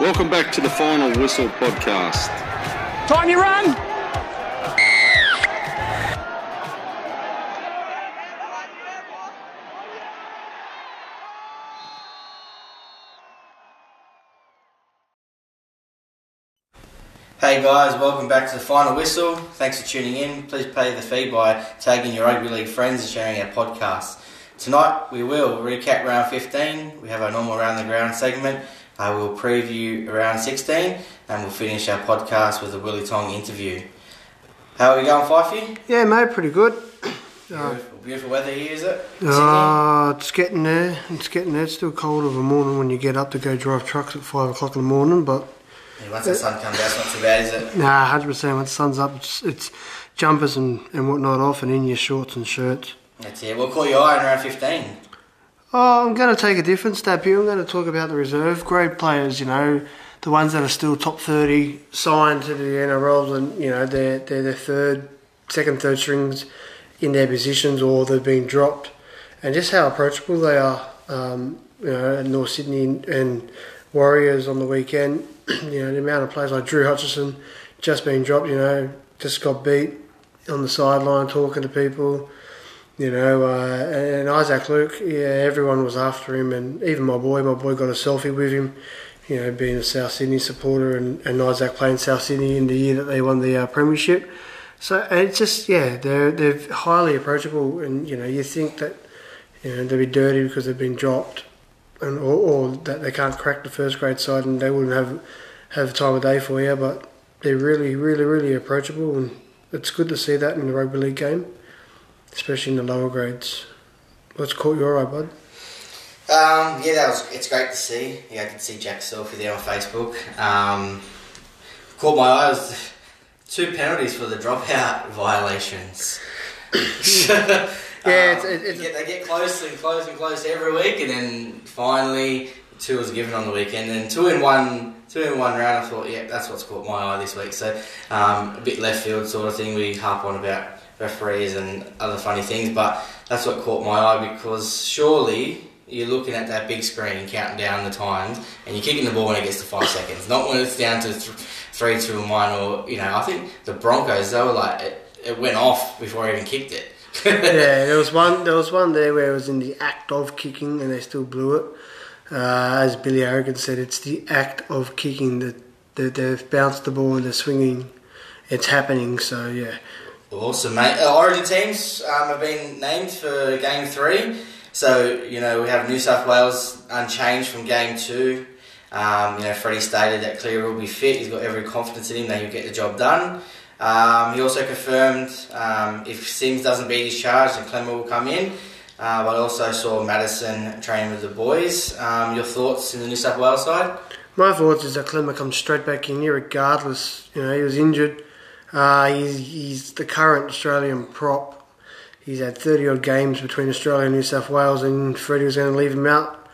Welcome back to the Final Whistle podcast. Time you run! Hey guys, welcome back to the final whistle. Thanks for tuning in. Please pay the fee by tagging your rugby league friends and sharing our podcast. Tonight we will recap round 15. We have our normal round the ground segment. I will preview around 16 and we'll finish our podcast with a Willie Tonga interview. How are we going, Fifey? Yeah, mate, pretty good. Beautiful, beautiful weather here, is it? Uh, it's getting there. It's getting there. It's still cold of a morning when you get up to go drive trucks at five o'clock in the morning, but? Yeah, once the sun comes out, it's not too bad, is it? nah, hundred percent. When the sun's up, it's, it's jumpers and, and whatnot off, and in your shorts and shirts. That's it. What caught your eye in round 15? Oh, I'm going to take a different step here. I'm going to talk about the reserve grade players. You know, the ones that are still top thirty signed to the NRL, and you know they're they're the third, second, third strings in their positions, or they've been dropped, and just how approachable they are. Um, you know, at North Sydney and Warriors on the weekend. you know, the amount of players like Drew Hutchison just being dropped. You know, just got beat on the sideline talking to people. You know, uh, and Isaac Luke, yeah, everyone was after him, and even my boy, my boy got a selfie with him. You know, being a South Sydney supporter, and, and Isaac playing South Sydney in the year that they won the uh, premiership. So it's just yeah, they're they're highly approachable, and you know, you think that you know they'll be dirty because they've been dropped, and or, or that they can't crack the first grade side, and they wouldn't have have time of day for you, but they're really, really, really approachable, and it's good to see that in the rugby league game especially in the lower grades. What's caught your eye, bud? Um, yeah, that was. It's great to see. Yeah, I can see Jack selfie there on Facebook. Um, caught my eye was two penalties for the dropout violations. Yeah, it's- Um, it- it's- they get- they get close and close and close every week, and then finally two was given on the weekend, and two in one. Two in one round, I thought, yeah, that's what's caught my eye this week. So, um, a bit left field sort of thing. We harp on about referees and other funny things, but that's what caught my eye because surely you're looking at that big screen counting down the times and you're kicking the ball when it gets to five seconds, not when it's down to th- three, two, and one. Or you know, I think the Broncos they were like it, it went off before I even kicked it. yeah, there was one. There was one there where it was in the act of kicking, and they still blew it. Uh, as Billy Harrigan said, it's the act of kicking that that they've bounced the ball and they're swinging. It's happening. So yeah, Awesome, mate. Uh, Origin teams um, have been named for game three. So, you know, we have New South Wales unchanged from game two. Um, you know, Freddie stated that Cleary will be fit. He's got every confidence in him that he'll get the job done. Um, he also confirmed um, if Sims doesn't beat his charge, then Klemmer will come in. Uh, but I also saw Madison training with the boys. Um, your thoughts in the New South Wales side? my thoughts is that Klemmer comes straight back in regardless. You know, he was injured. Uh, he's he's the current Australian prop. He's had 30 odd games between Australia and New South Wales, and Freddie was going to leave him out.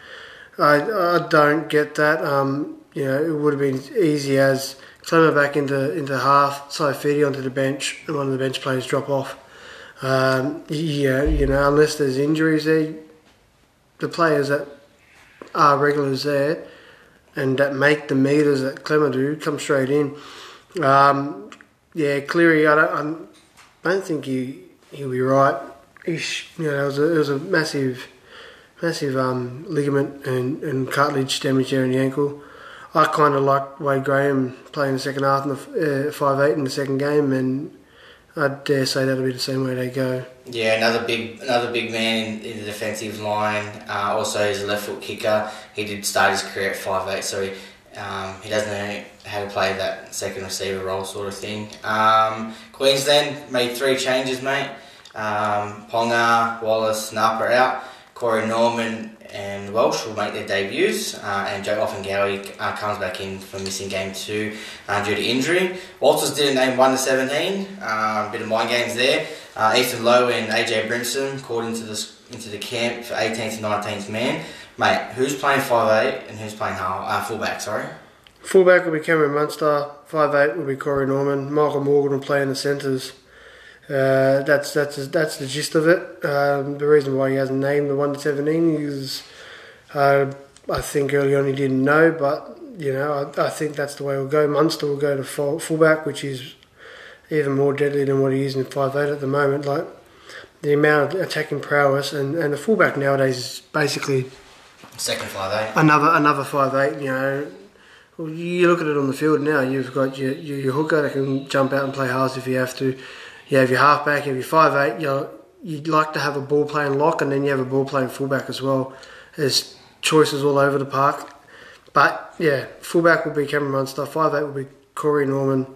I, I don't get that. Um, you know, it would have been easy as Klemmer back into into half, Saifiti onto the bench, and one of the bench players drop off. Um, yeah, you know, unless there's injuries there, the players that are regulars there and that make the meters that Klemmer do come straight in. Um, yeah, Cleary, I don't, I don't think he he'll be right. He's, you know, it was a, it was a massive, massive um, ligament and, and cartilage damage there in the ankle. I kind of like Wade Graham playing the second half in the uh, five eight in the second game, and I dare say that'll be the same way they go. Yeah, another big another big man in, in the defensive line. Uh, also, he's a left foot kicker. He did start his career at five eight, so he, um, he doesn't know how to play that second receiver role sort of thing. Um, Queensland made three changes, mate. Um, Ponga, Wallace, Napa out. Corey Norman and Welsh will make their debuts, uh, and Joe Ofahengaue uh, comes back in for missing game two uh, due to injury. Walters didn't name 1 to 17, uh, a bit of mind games there. Uh, Ethan Lowe and AJ Brimson called into the, into the camp for 18th and 19th man. Mate, who's playing 5'8 and who's playing half, uh, fullback, sorry? Fullback will be Cameron Munster. Five eight will be Corey Norman. Michael Morgan will play in the centres. Uh, that's that's that's the gist of it. Um, the reason why he hasn't named the one to seventeen is, uh, I think early on he didn't know, but you know, I, I think that's the way we'll go. Munster will go to full, fullback, which is even more deadly than what he is in five eight at the moment. Like the amount of attacking prowess, and, and the fullback nowadays is basically Second five eight. another another five eight. You know, well, you look at it on the field now. You've got your your, your hooker that can jump out and play halves if you have to. You have your halfback. You have your five eight. You you'd like to have a ball playing lock, and then you have a ball playing fullback as well. There's choices all over the park, but yeah, fullback will be Cameron Munster. Five eight will be Corey Norman,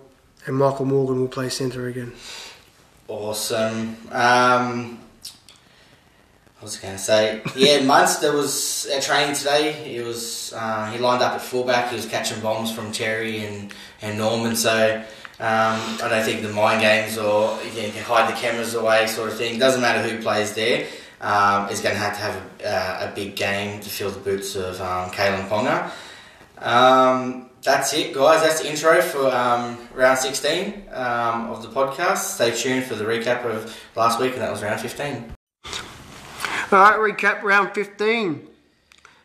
and Michael Morgan will play centre again. Awesome. Um, I was going to say, yeah, Munster was at training today. He was uh, he lined up at fullback. He was catching bombs from Terry and, and Norman. So um, I don't think the mind games or you can hide the cameras away sort of thing. Doesn't matter who plays there. Um, is going to have to have a, uh, a big game to fill the boots of um, Kalyn Ponga. Um, that's it, guys. That's the intro for um, round 16 um, of the podcast. Stay tuned for the recap of last week, and that was round 15. All right, recap round 15.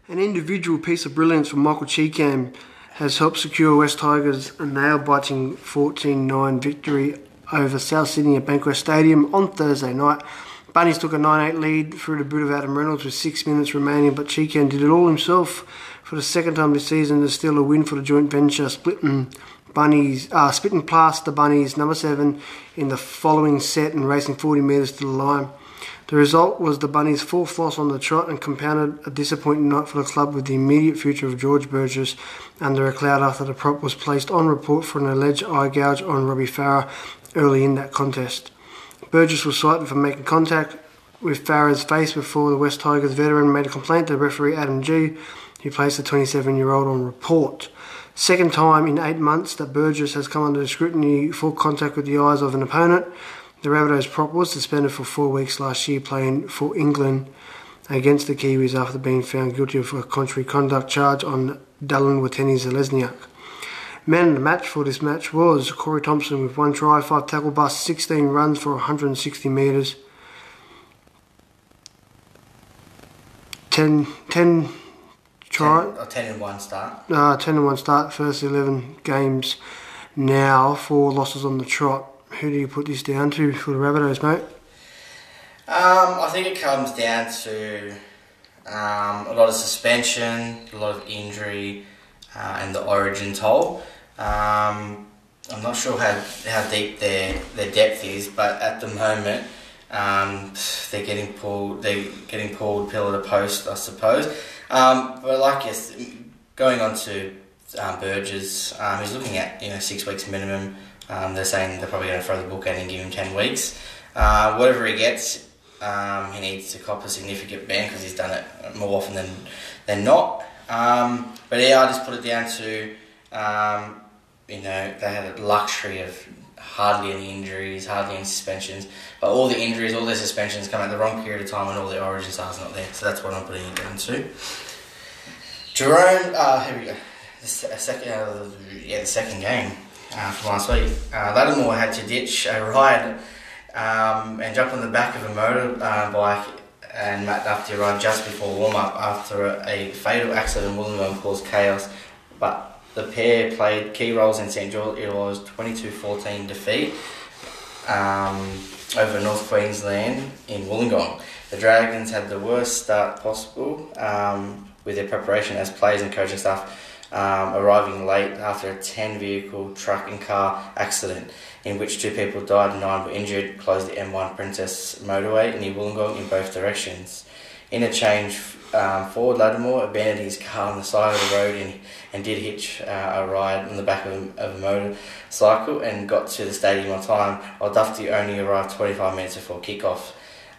An individual piece of brilliance from Michael Chee-Kam has helped secure West Tigers a nail biting 14 9 victory over South Sydney at Bankwest Stadium on Thursday night. Bunnies took a 9 8 lead through the boot of Adam Reynolds with six minutes remaining, but Chee-Kam did it all himself for the second time this season to steal a win for the joint venture, splitting Bunnies, uh, spitting past the Bunnies number seven in the following set and racing 40 metres to the line. The result was the Bunnies' fourth loss on the trot and compounded a disappointing night for the club with the immediate future of George Burgess under a cloud after the prop was placed on report for an alleged eye gouge on Robbie Farah early in that contest. Burgess was cited for making contact with Farah's face before the West Tigers veteran made a complaint to referee Adam Gee, who placed the 27 year old on report. Second time in eight months that Burgess has come under scrutiny for contact with the eyes of an opponent. The Rabbitohs prop was suspended for four weeks last year playing for England against the Kiwis after being found guilty of a contrary conduct charge on Dallin Watene-Zelezniak. Man of the match for this match was Corey Thompson with one try, five tackle busts, 16 runs for 160 metres. 10, 10 try, 10, or 10 in one start. uh, 10 and 1 start, first 11 games now, four losses on the trot. Who do you put this down to for the Rabbitohs, mate? Um, I think it comes down to um, a lot of suspension, a lot of injury, uh, and the origin toll. Um, I'm not sure how, how deep their, their depth is, but at the moment um, they're getting pulled. They're getting pulled pillar to post, I suppose. Um, but like yes, going on to um, Burgess, um, he's looking at you know six weeks minimum. Um, they're saying they're probably going to throw the book at and give him ten weeks. Uh, whatever he gets, um, he needs to cop a significant ban because he's done it more often than than not. Um, but yeah, I just put it down to um, you know they had a luxury of hardly any injuries, hardly any suspensions, but all the injuries, all the suspensions come at the wrong period of time when all the origin stars not there. So that's what I'm putting it down to. Jerome, uh, here we go. The second, uh, yeah, the second game uh, from last week. Uh, Lattimore had to ditch a ride um, and jump on the back of a motorbike and Matt Duffy arrived just before warm up after a, a fatal accident in Wollongong caused chaos. But the pair played key roles in St George. It was 22 14 defeat um, over North Queensland in Wollongong. The Dragons had the worst start possible um, with their preparation as players and coaching staff um, arriving late after a 10 vehicle truck and car accident in which two people died and nine were injured, closed the M1 Princes motorway near Wollongong in both directions. Interchange um, Ford Lattimore abandoned his car on the side of the road and, and did hitch uh, a ride on the back of a, of a motorcycle and got to the stadium on time, while Duffy only arrived 25 minutes before kickoff.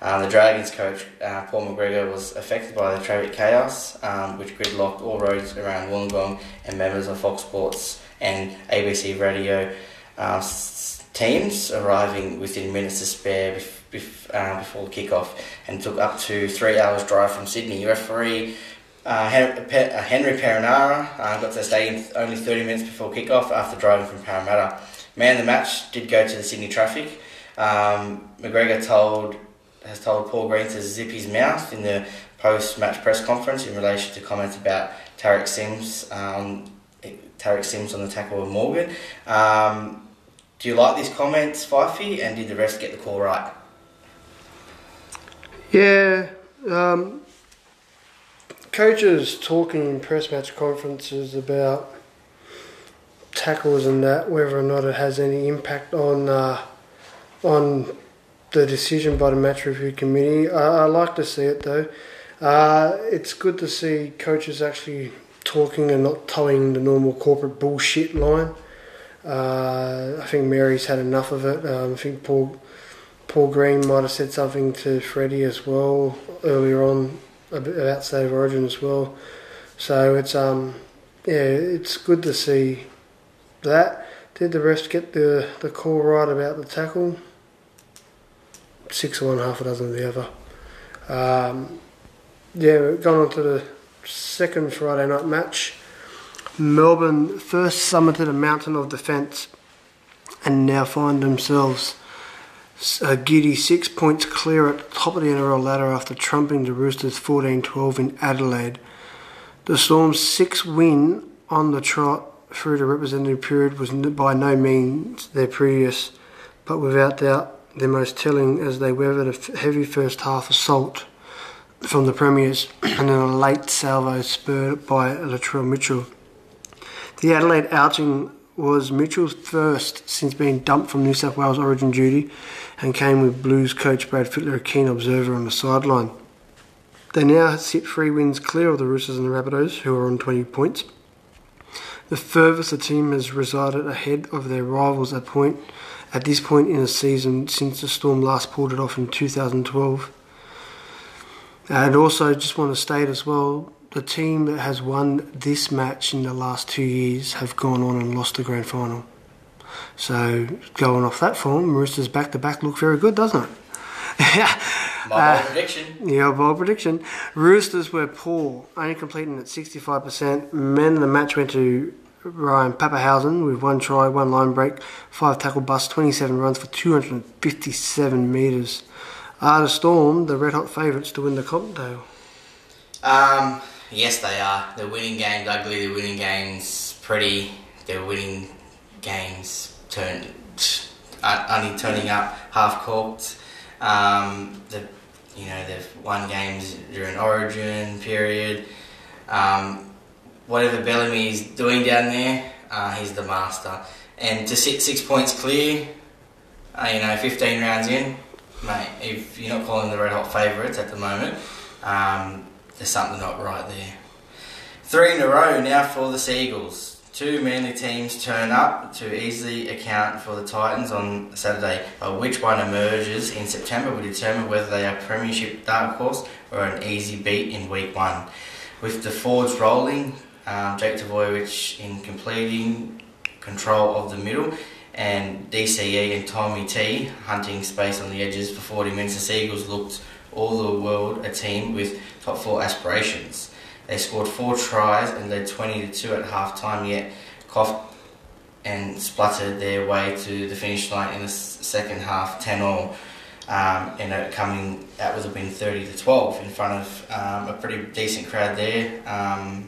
Um, the Dragons coach, uh, Paul McGregor, was affected by the traffic chaos, um, which gridlocked all roads around Wollongong, and members of Fox Sports and ABC Radio uh, teams arriving within minutes to spare bef- bef- uh, before kickoff and took up to three hours drive from Sydney. Referee uh, Pe- uh, Henry Perenara uh, got to the stadium only 30 minutes before kickoff after driving from Parramatta. Man the match did go to the Sydney traffic. Um, McGregor told has told Paul Green to zip his mouth in the post-match press conference in relation to comments about Tariq Sims um, Tariq Sims on the tackle of Morgan. Um, do you like these comments, Fifey? And did the rest get the call right? Yeah, um, coaches talking in press match conferences about tackles and that, whether or not it has any impact on uh, on the decision by the match review committee. I, I like to see it though. Uh, it's good to see coaches actually talking and not towing the normal corporate bullshit line. Uh, I think Mary's had enough of it. Um, I think Paul Paul Green might have said something to Freddie as well earlier on about state of origin as well. So it's um yeah it's good to see that. Did the rest get the the call right about the tackle? Six of one, half a dozen of the other. Um, yeah, going on to the second Friday night match. Melbourne first summited a mountain of defence and now find themselves a giddy six points clear at the top of the NRL ladder after trumping the Roosters 14 12 in Adelaide. The Storm's six win on the trot through the representative period was by no means their previous, but without doubt their most telling as they weathered a heavy first half assault from the Premiers and then a late salvo spurred by Latrell Mitchell. The Adelaide outing was Mitchell's first since being dumped from New South Wales Origin duty and came with Blues coach Brad Fittler a keen observer on the sideline. They now sit three wins clear of the Roosters and the Rabbitohs, who are on 20 points. The furthest the team has resided ahead of their rivals at point at this point in the season since the Storm last pulled it off in 2012. And also, just want to state as well, the team that has won this match in the last two years have gone on and lost the grand final. So going off that form, Roosters back to back look very good, doesn't it? Yeah. My Uh, prediction. Yeah, bold prediction. Roosters were poor, only completing at 65%. Men, the match went to Ryan Papenhuyzen with one try, one line break, five tackle busts, 27 runs for 257 metres. Are the Storm the red hot favourites to win the Dale? Um, yes, they are. They're winning games ugly. They're winning games pretty. They're winning games turn uh, only turning up half cocked. Um, the you know they've won games during Origin period. Um, whatever Bellamy is doing down there, uh, he's the master. And to sit six points clear, uh, you know, 15 rounds in, mate, if you're not calling the red hot favourites at the moment, um, there's something not right there. Three in a row now for the Seagulls. Two Manly teams turn up to easily account for the Titans on Saturday. But which one emerges in September will determine whether they are Premiership dark horse or an easy beat in Week One. With the forwards rolling, um, Jake Trbojevic in completing control of the middle, and DCE and Tommy T hunting space on the edges for 40 minutes. The Seagulls looked all the world a team with top four aspirations. They scored four tries and led 20 to 2 at half time, yet coughed and spluttered their way to the finish line in the second half, 10 all. Um, and it coming out would have been 30 to 12 in front of um, a pretty decent crowd there um,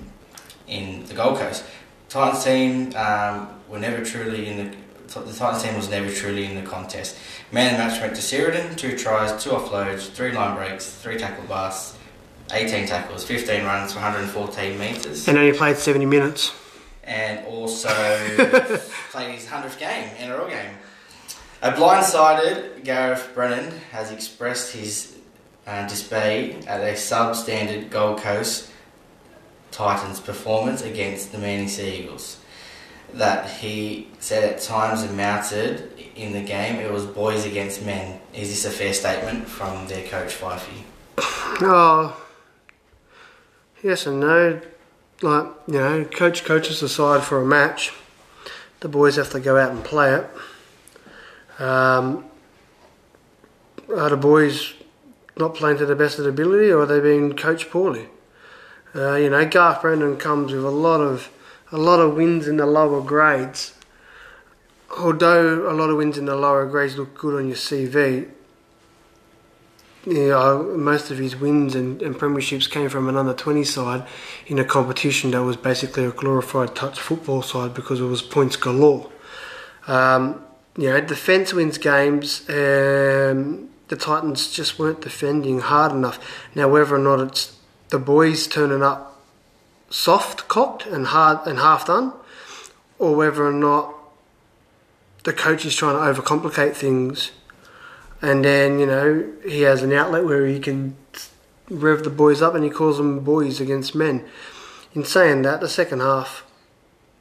in the Gold Coast. Titans team um, were never truly in the the Titans team was never truly in the contest. Man of the match went to Sheridan, two tries, two offloads, three line breaks, three tackle busts, 18 tackles, 15 runs for 114 metres, And only played 70 minutes. and also played his 100th game, NRL game. A blindsided Garth Brennan has expressed his uh, dismay at a substandard Gold Coast Titans performance against the Manly Sea Eagles. That he said at times amounted in the game it was boys against men. Is this a fair statement from their coach Fifey? Oh, yes and no. Like, you know, coach coaches aside for a match. The boys have to go out and play it. Um, are the boys not playing to the best of their ability or are they being coached poorly? Uh, you know, Garth Brennan comes with a lot of a lot of wins in the lower grades. Although a lot of wins in the lower grades look good on your CV, you know, most of his wins and, and premierships came from an under 20 side in a competition that was basically a glorified touch football side because it was points galore. Um, you know, defence wins games. Um, the Titans just weren't defending hard enough. Now, whether or not it's the boys turning up soft cocked and hard and half done, or whether or not the coach is trying to overcomplicate things, and then you know he has an outlet where he can rev the boys up and he calls them boys against men. In saying that, the second half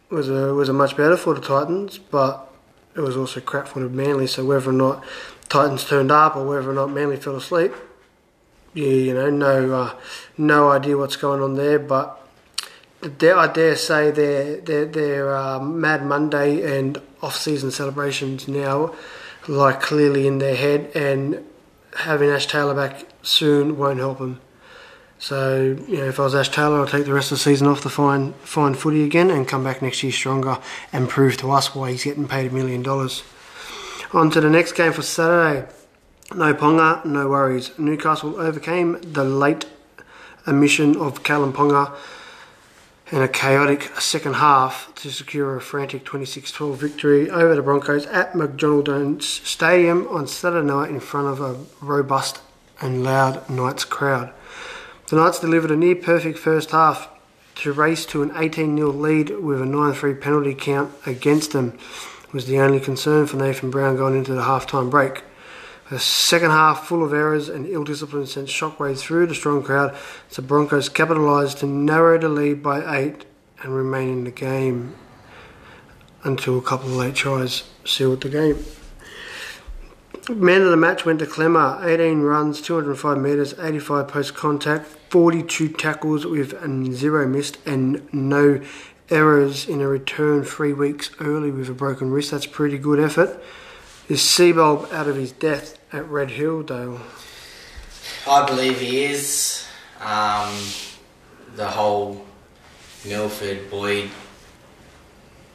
was a was a much better for the Titans, but it was also crap for Manly. So whether or not Titans turned up or whether or not Manly fell asleep, yeah, you know, no uh, no idea what's going on there, but. I dare say their their, their uh, Mad Monday and off-season celebrations now lie clearly in their head, and having Ash Taylor back soon won't help them. So, you know, if I was Ash Taylor, I'd take the rest of the season off to find find footy again and come back next year stronger and prove to us why he's getting paid a million dollars. On to the next game for Saturday. No Ponga, no worries. Newcastle overcame the late omission of Kalyn Ponga and a chaotic second half to secure a frantic 26-12 victory over the Broncos at McDonald Stadium on Saturday night in front of a robust and loud Knights crowd. The Knights delivered a near perfect first half to race to an 18-0 lead with a 9-3 penalty count against them was the only concern for Nathan Brown going into the half-time break. The second half, full of errors and ill discipline, sent shockwaves through the strong crowd the Broncos capitalised to narrow the lead by eight and remain in the game until a couple of late tries sealed the game. Man of the match went to Klemmer, 18 runs, 205 metres, 85 post contact, 42 tackles with zero missed and no errors in a return three weeks early with a broken wrist. That's pretty good effort. Is Seibold out of his death at Red Hill, Dale? I believe he is. Um, the whole Milford Boyd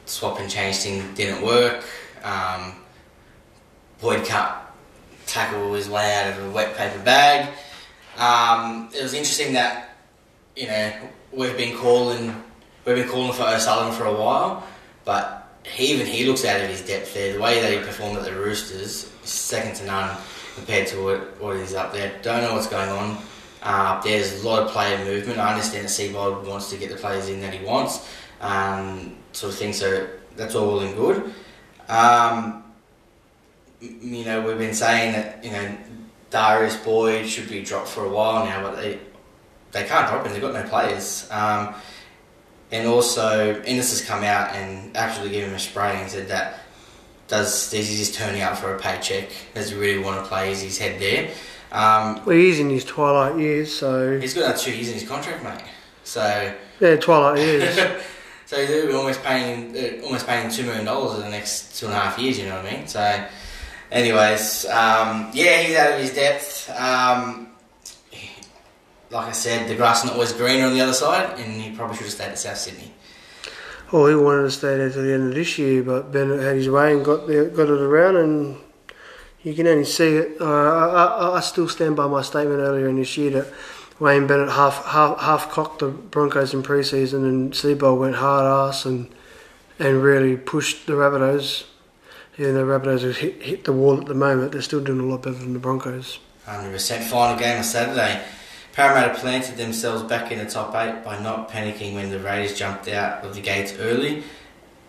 swap and change thing didn't work. Um, Boyd cut tackle his way out of a wet paper bag. Um, it was interesting that you know we've been calling we've been calling for O'Sullivan for a while, but he, even he looks out of his depth there. The way that he performed at the Roosters second to none compared to what, what is up there. Don't know what's going on uh. There's a lot of player movement. I understand that Seibold wants to get the players in that he wants, um, sort of thing. So that's all well and good. Um, you know, we've been saying that you know Darius Boyd should be dropped for a while now, but they they can't drop him. They've got no players. Um, and also, Ennis has come out and actually given him a spray and said that does is he just turning up for a paycheck? Does he really want to play? Is his head there? Um, well, he's in his twilight years, so he's got two years in his contract, mate. So yeah, twilight years. so they're almost paying uh, almost paying two million dollars in the next two and a half years. You know what I mean? So, anyways, um, yeah, he's out of his depth. Um, like I said, the grass is not always greener on the other side, and he probably should have stayed at South Sydney. Well, he wanted to stay there to the end of this year, but Bennett had his way and got the, got it around, and you can only see it. Uh, I, I, still stand by my statement earlier in this year that Wayne Bennett half half, half cocked the Broncos in preseason, and Seibold went hard ass and and really pushed the Rabbitohs. Yeah, the Rabbitohs have hit, hit the wall at the moment. They're still doing a lot better than the Broncos. 100% final game on Saturday. Parramatta planted themselves back in the top eight by not panicking when the Raiders jumped out of the gates early,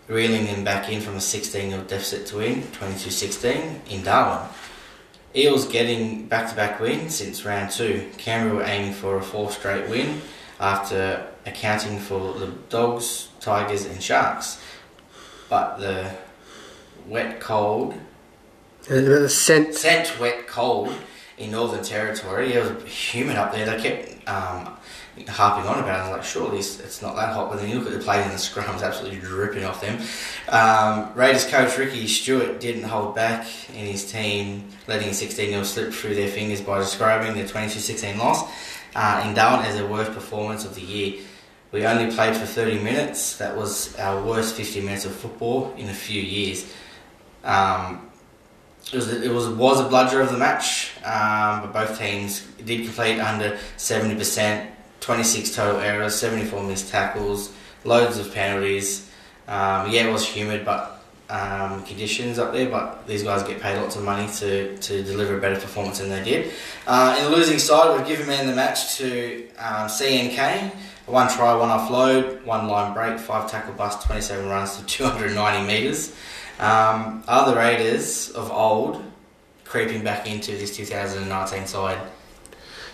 reeling them back in from a 16 0 deficit to win 22 16 in Darwin. Eels getting back to back wins since round two. Canberra were aiming for a fourth straight win after accounting for the Dogs, Tigers, and Sharks. But the wet cold. Uh, the scent. Scent wet cold in Northern Territory. It was humid up there. They kept um, harping on about it. I was like, surely it's not that hot. But then you look at the players in the scrum, it's absolutely dripping off them. Um, Raiders coach Ricky Stuart didn't hold back in his team, letting a 16 0 slip through their fingers by describing the 22 16 loss uh, in Darwin as the worst performance of the year. We only played for 30 minutes. That was our worst 50 minutes of football in a few years. Um, it was it was was a bludger of the match, um, but both teams did complete under seventy percent. Twenty six total errors, seventy four missed tackles, loads of penalties. Um, yeah, it was humid, but um, conditions up there. But these guys get paid lots of money to, to deliver a better performance than they did. Uh, in the losing side, we've given man the match to um, CNK. One try, one offload, one line break, five tackle bust, 27 runs to 290 metres. Um, are the Raiders of old creeping back into this 2019 side?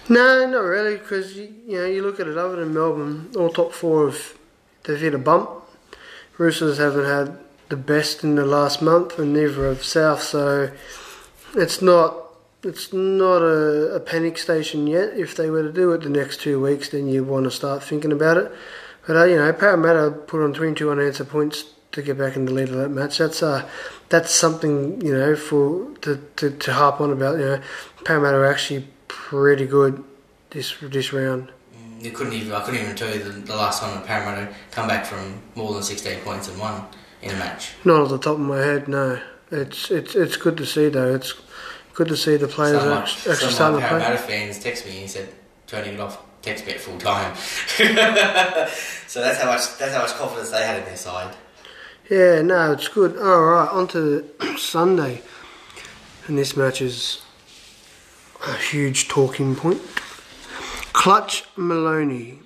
No, not really, because you, know you look at it. Other than Melbourne, all top four have they've hit a bump. Roosters haven't had the best in the last month, and neither have South. So it's not it's not a, a panic station yet. If they were to do it the next two weeks, then you want to start thinking about it. But uh, you know, Parramatta put on 22 unanswered points to get back in the lead of that match. That's uh, that's something you know for to, to, to harp on about. You know, Parramatta are actually pretty good this this round. Mm, You couldn't even I couldn't even tell you the, the last time a Parramatta come back from more than 16 points and won in a match. Not off the top of my head, no. It's it's it's good to see though. It's good to see the players Some, actually, actually starting to play. Parramatta fans text me and said, turning it off, text me at full time. so that's how much that's how much confidence they had in their side. Yeah, no, it's good. All right, on to Sunday, and this match is a huge talking point. Clutch Maloney.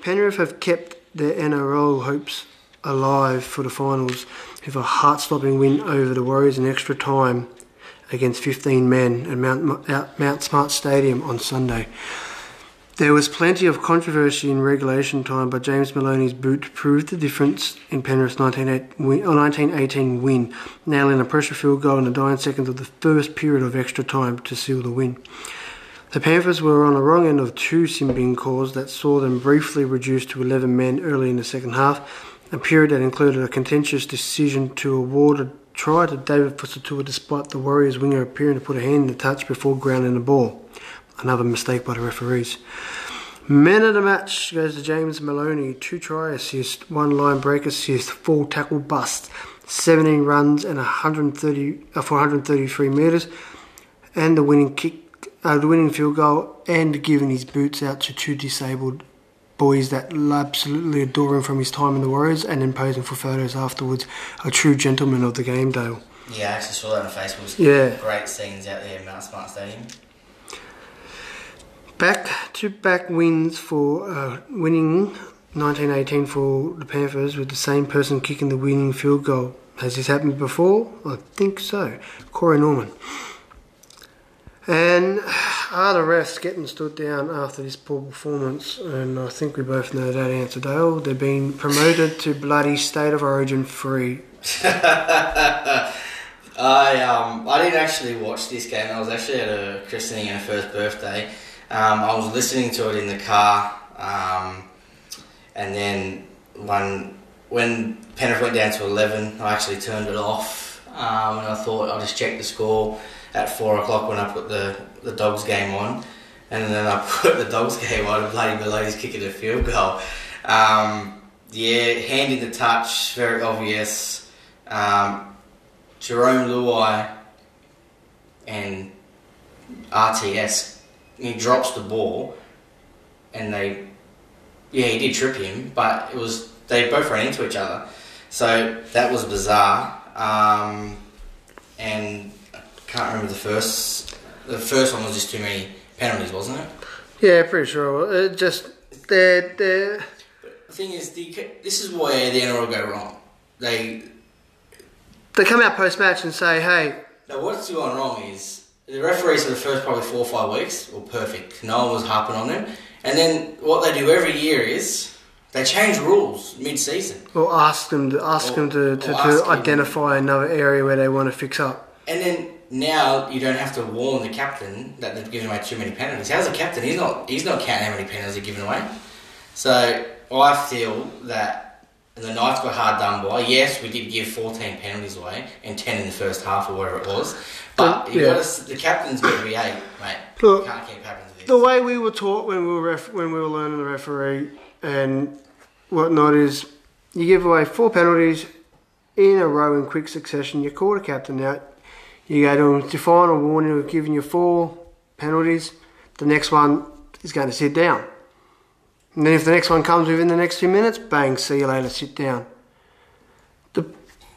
Penrith have kept their NRL hopes alive for the finals with a heart-stopping win over the Warriors in extra time against 15 men at Mount, Mount Smart Stadium on Sunday. There was plenty of controversy in regulation time, but James Maloney's boot proved the difference in Penrith's 1918 win, or 1918 win, nailing a pressure field goal in the dying seconds of the first period of extra time to seal the win. The Panthers were on the wrong end of two sin bin calls that saw them briefly reduced to 11 men early in the second half, a period that included a contentious decision to award a try to David Fusitu'a despite the Warriors winger appearing to put a hand in the touch before grounding the ball. Another mistake by the referees. Man of the match goes to James Maloney. Two try assists, one line break assist, full tackle bust, 17 runs and 130 uh, 433 metres, and the winning kick, uh, the winning field goal, and giving his boots out to two disabled boys that absolutely adore him from his time in the Warriors, and then posing for photos afterwards. A true gentleman of the game, Dale. Yeah, I actually saw that on Facebook. Yeah. Great scenes out there at Mount Smart Stadium. Back to back wins for uh, winning 1918 for the Panthers with the same person kicking the winning field goal. Has this happened before? I think so. Corey Norman. And are the refs getting stood down after this poor performance? And I think we both know that answer, Dale. They're being promoted to bloody state of origin free. I um I didn't actually watch this game. I was actually at a christening and a first birthday. Um, I was listening to it in the car, um, and then when when Penrith went down to eleven, I actually turned it off. Um, and I thought I'll just check the score at four o'clock when I put the the Dogs game on, and then I put the Dogs game on. and Bloody Maloney's kicking a field goal. Um, yeah, hand in the touch, very obvious. Um, Jarome Luai and RTS, he drops the ball, and they, yeah, he did trip him, but it was they both ran into each other, so that was bizarre. Um, and I can't remember the first. The first one was just too many penalties, wasn't it? Yeah, pretty sure. It just they're they're The thing is, the, this is where the NRL go wrong. They they come out post match and say, "Hey, Now, what's going wrong is the referees for the first probably four or five weeks were perfect. No one was harping on them. And then what they do every year is they change rules mid season. Or ask them to ask Or- them to, to, to ask him. identify another area where they want to fix up. And then now you don't have to warn the captain that they've given away too many penalties. How's the captain? He's not he's not counting how many penalties they're giving away. So I feel that the Knights were hard done by. Yes, we did give 14 penalties away and 10 in the first half or whatever it was. But yeah. gotta, the captain's got to be eight, mate. Look, Can't keep happening to this. The way we were taught when we were ref- when we were learning the referee and whatnot is you give away four penalties in a row in quick succession. You call the captain out. You go to your final warning, of giving you four penalties. The next one is going to sit down. And then if the next one comes within the next few minutes, bang, see you later, sit down. The,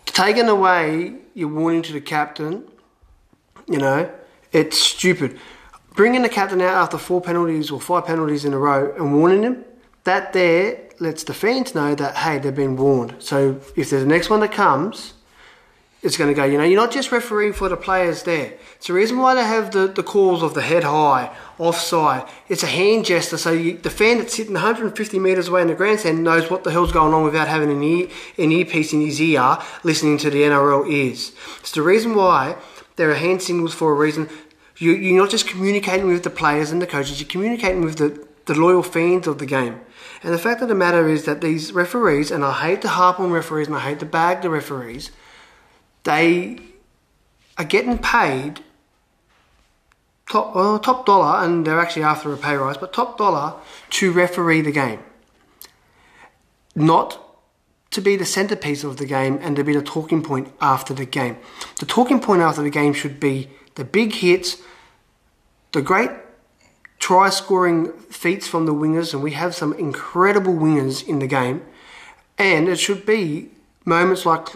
taking away your warning to the captain, you know, it's stupid. Bringing the captain out after four penalties or five penalties in a row and warning him, that there lets the fans know that, hey, they've been warned. So if there's the next one that comes, it's going to go, you know, you're not just refereeing for the players there. It's the reason why they have the, the calls of the head high, offside. It's a hand gesture, so you, the fan that's sitting 150 metres away in the grandstand knows what the hell's going on without having an, ear, an earpiece in his ear listening to the NRL ears. It's the reason why there are hand signals for a reason. You, you're not just communicating with the players and the coaches, you're communicating with the, the loyal fans of the game. And the fact of the matter is that these referees, and I hate to harp on referees and I hate to bag the referees, they are getting paid top well, top dollar, and they're actually after a pay rise, but top dollar to referee the game, not to be the centerpiece of the game and to be the talking point after the game. The talking point after the game should be the big hits, the great try scoring feats from the wingers, and we have some incredible wingers in the game, and it should be moments like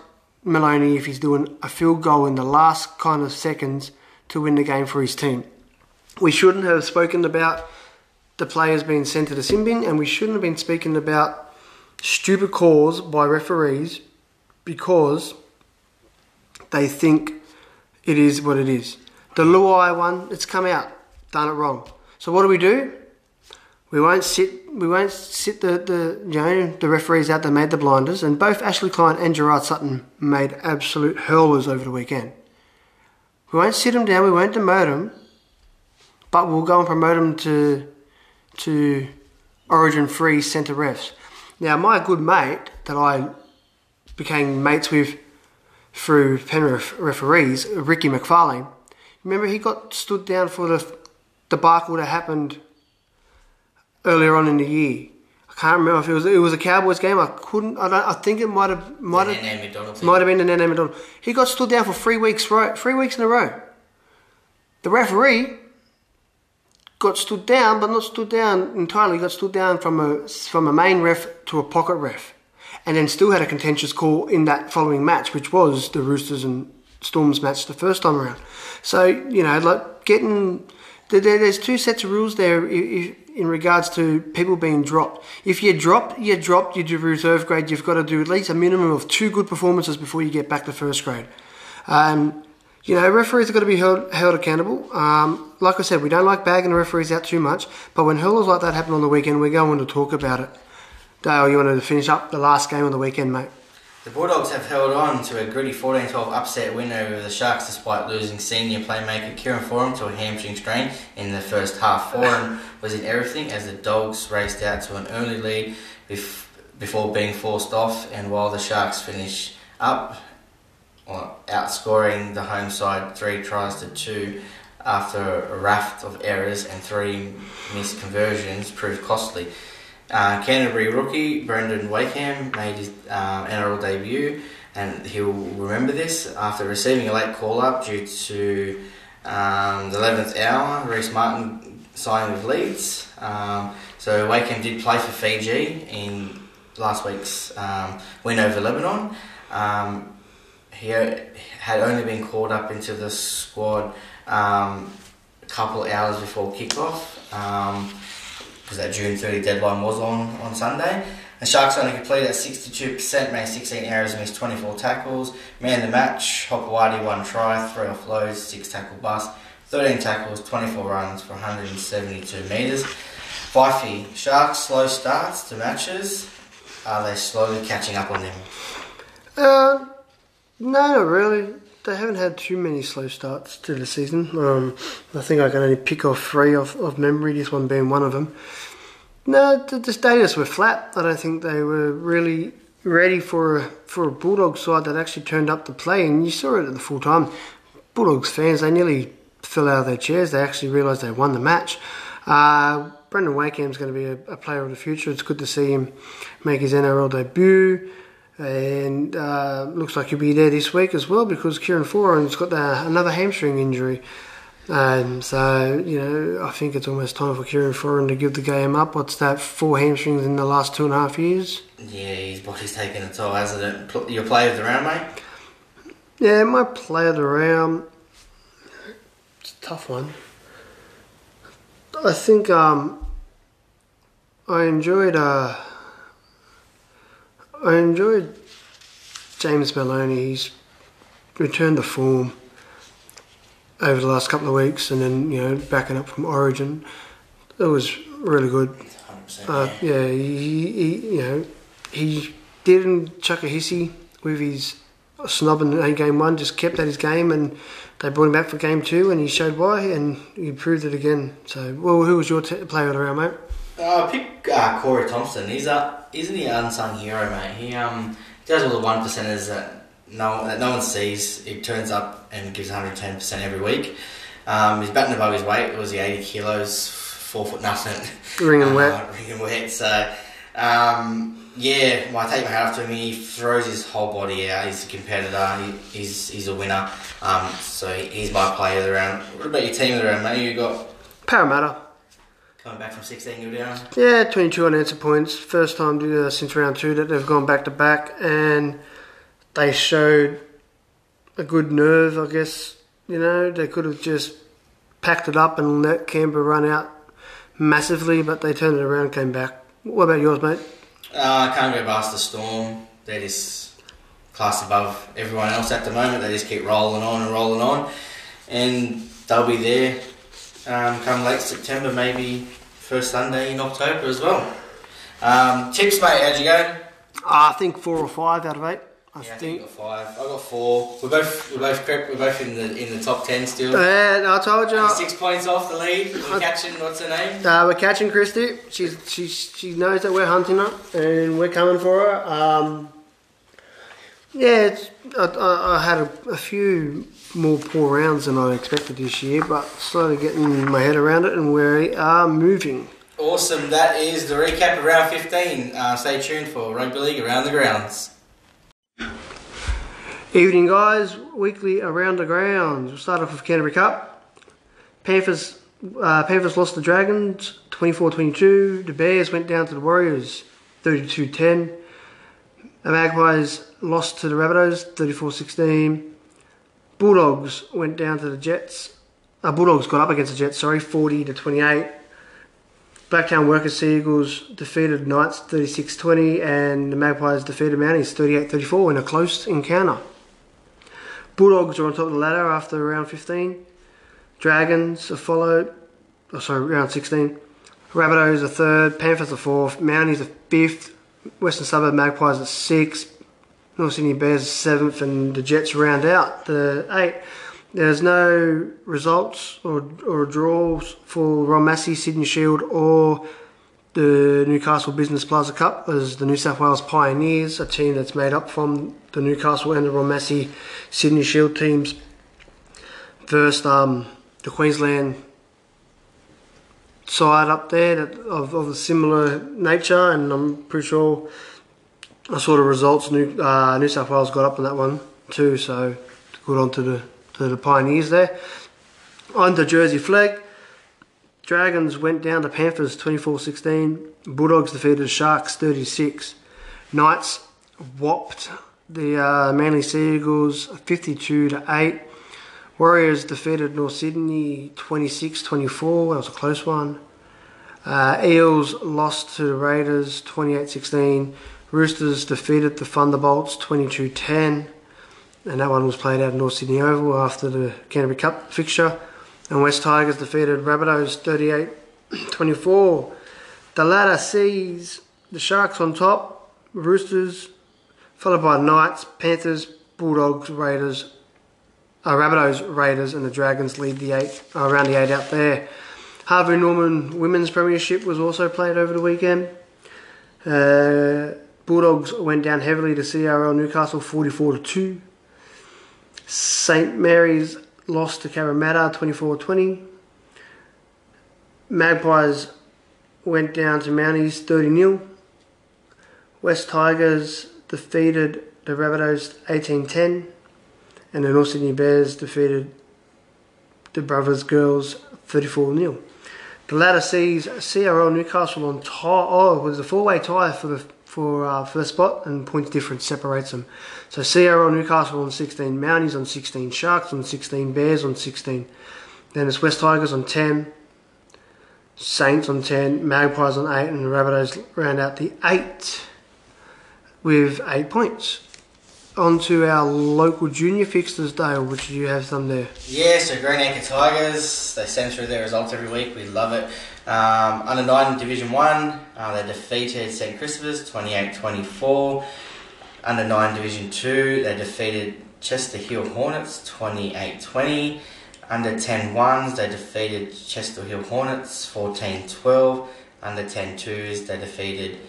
Maloney if he's doing a field goal in the last kind of seconds to win the game for his team. We shouldn't have spoken about the players being sent to the sin bin, and we shouldn't have been speaking about stupid calls by referees because they think it is what it is. The Luai one, it's come out, done it wrong. So what do we do? We won't sit. We won't sit the, the you know the referees out that made the blinders, and both Ashley Klein and Gerard Sutton made absolute hurlers over the weekend. We won't sit them down. We won't demote them, but we'll go and promote them to to Origin free centre refs. Now, my good mate that I became mates with through Penrith referees, Ricky McFarlane. Remember, he got stood down for the debacle that happened earlier on in the year. I can't remember if it was it was a Cowboys game. I couldn't. I don't. I think it might have might The have might have been the Nene McDonald. He got stood down for three weeks ro- three weeks in a row. The referee got stood down, but not stood down entirely. He got stood down from a from a main ref to a pocket ref, and then still had a contentious call in that following match, which was the Roosters and Storms match the first time around. So you know, like getting there's two sets of rules there in regards to people being dropped. If you drop, you dropped. You do reserve grade. You've got to do at least a minimum of two good performances before you get back to first grade. Um, you know, referees have got to be held, held accountable. Um, like I said, we don't like bagging the referees out too much, but when hurlers like that happen on the weekend, we're going to talk about it. Dale, you wanted to finish up the last game of the weekend, mate? The Bulldogs have held on to a gritty 14-12 upset win over the Sharks despite losing senior playmaker Kieran Foran to a hamstring strain in the first half. Foran was in everything as the Dogs raced out to an early lead bef- before being forced off and while the Sharks finished up, well, outscoring the home side three tries to two after a raft of errors and three missed conversions proved costly. Uh, Canterbury rookie Brandon Wakeham made his um, NRL debut, and he'll remember this after receiving a late call up due to um, the 11th hour. Rhyse Martin signed with Leeds, um, so Wakeham did play for Fiji in last week's um, win over Lebanon. Um, he had only been called up into the squad um, a couple hours before kickoff. Because that June 30 deadline was on, on Sunday. The Sharks only completed at 62%, made 16 errors, missed 24 tackles. Man the match, Hopoate one try, three offloads, six tackle bust, 13 tackles, 24 runs for 172 metres. Fifey, Sharks slow starts to matches. Are they slowly catching up on them? Uh, no, not really. They haven't had too many slow starts to the season. Um, I think I can only pick off three of, of memory, this one being one of them. No, the, the status were flat. I don't think they were really ready for a, for a Bulldog side that actually turned up to play, and you saw it at the full time. Bulldogs fans, they nearly fell out of their chairs. They actually realised they won the match. Uh, Brandon Wakeham's going to be a, a player of the future. It's good to see him make his NRL debut. And uh, looks like he'll be there this week as well because Kieran Foran's got the, another hamstring injury. Um, so, you know, I think it's almost time for Kieran Foran to give the game up. What's that, four hamstrings in the last two and a half years? Yeah, his body's taking a toll, hasn't it? Your player of the round, mate? Yeah, my play of the round. It's a tough one. I think um, I enjoyed. Uh, I enjoyed James Maloney. He's returned to form over the last couple of weeks, and then you know backing up from Origin. It was really good. Uh, yeah. yeah, he, he, you know, he didn't chuck a hissy with his snobbing in game one. Just kept at his game, and they brought him back for game two, and he showed why, and he proved it again. So, well, who was your t- player of the round, mate? Uh, pick uh, Corey Thompson. He's a isn't he an unsung hero, mate? He um does all the one percenters that no that no one sees. He turns up and gives 110 percent every week. Um, he's batting above his weight. It was the 80 kilos, four foot nothing. Ring and Uh, wet. ring and wet. So um, yeah, well, I take my hat off to him. He throws his whole body out. He's a competitor. He, he's he's a winner. Um, so he's my player of the round. What about your team of the round, mate? You got Parramatta. Coming back from 16 go down. Yeah, 22 unanswered points. First time uh, since round two that they've gone back to back, and they showed a good nerve, I guess. You know, they could have just packed it up and let Canberra run out massively, but they turned it around and came back. What about yours, mate? Uh, I can't go past the storm. They're just class above everyone else at the moment. They just keep rolling on and rolling on, and they'll be there um, come late September, maybe first Sunday in October as well. Um, tips, mate. How'd you go? I think four or five out of eight. I Yeah, I think think. you got five. I got four. We're both we're both. We're both in the in the top ten still. And I told you. Six points off the lead. We're catching. What's her name? Uh, we're catching Christy. She's she she knows that we're hunting her and we're coming for her. Um, yeah, it's, I, I, I had a, a few more poor rounds than I expected this year, but slowly getting my head around it and we are moving. Awesome. That is the recap of round fifteen. Uh, stay tuned for rugby league around the grounds. Evening, guys. Weekly around the grounds. We'll start off with Canterbury Cup. Panthers, uh, Panthers lost the Dragons 24-22. The Bears went down to the Warriors 32-10. The Magpies lost to the Rabbitohs 34-16. Bulldogs went down to the Jets. Uh, Bulldogs got up against the Jets, sorry, 40 to 28. Blacktown Workers Seagulls defeated Knights 36-20 and the Magpies defeated Mounties 38-34 in a close encounter. Bulldogs are on top of the ladder after round 15. Dragons are followed, oh, sorry, round 16. Rabbitohs are third, Panthers are fourth, Mounties are fifth, Western Suburb Magpies at sixth, North Sydney Bears seventh, and the Jets round out the eight. There's no results or, or draws for Ron Massey, Sydney Shield, or the Newcastle Business Plaza Cup as the New South Wales Pioneers, a team that's made up from the Newcastle and the Ron Massey Sydney Shield teams, versus um, the Queensland side up there that, of, of a similar nature, and I'm pretty sure I saw the results. New uh, New South Wales got up on that one too, so good on to the to the Pioneers there. On the Jersey Flegg, Dragons went down to Panthers 24-16. Bulldogs defeated Sharks 36. Knights whopped the uh, Manly Seagulls 52 to 8. Warriors defeated North Sydney 26-24. That was a close one. Uh, Eels lost to the Raiders 28-16. Roosters defeated the Thunderbolts 22-10. And that one was played out of North Sydney Oval after the Canterbury Cup fixture. And West Tigers defeated Rabbitohs 38-24. The ladder sees the Sharks on top, Roosters, followed by Knights, Panthers, Bulldogs, Raiders, uh, Rabbitohs, Raiders, and the Dragons lead the eight uh, around the eight out there. Harvey Norman Women's Premiership was also played over the weekend. Uh, Bulldogs went down heavily to CRL Newcastle 44 to 2. St Mary's lost to Cabramatta 24 20. Magpies went down to Mounties 30 0. West Tigers defeated the Rabbitohs 18-10, and the North Sydney Bears defeated the Brothers Girls 34-0. The latter sees CRL Newcastle on tie. Oh, it was a four-way tie for the for uh, first spot, and points difference separates them. So CRL Newcastle on 16, Mounties on 16, Sharks on 16, Bears on 16. Then it's West Tigers on 10, Saints on 10, Magpies on 8, and Rabbitohs round out the 8 with 8 points. On to our local junior fixtures, Dale, which you have some there. Yeah, so Greenacre Tigers, they send through their results every week. We love it. Um, under 9 Division 1, uh, they defeated St. Christopher's 28 24. Under 9 Division 2, they defeated Chester Hill Hornets 28 20. Under 10 ones, they defeated Chester Hill Hornets 14 12. Under 10 twos, they defeated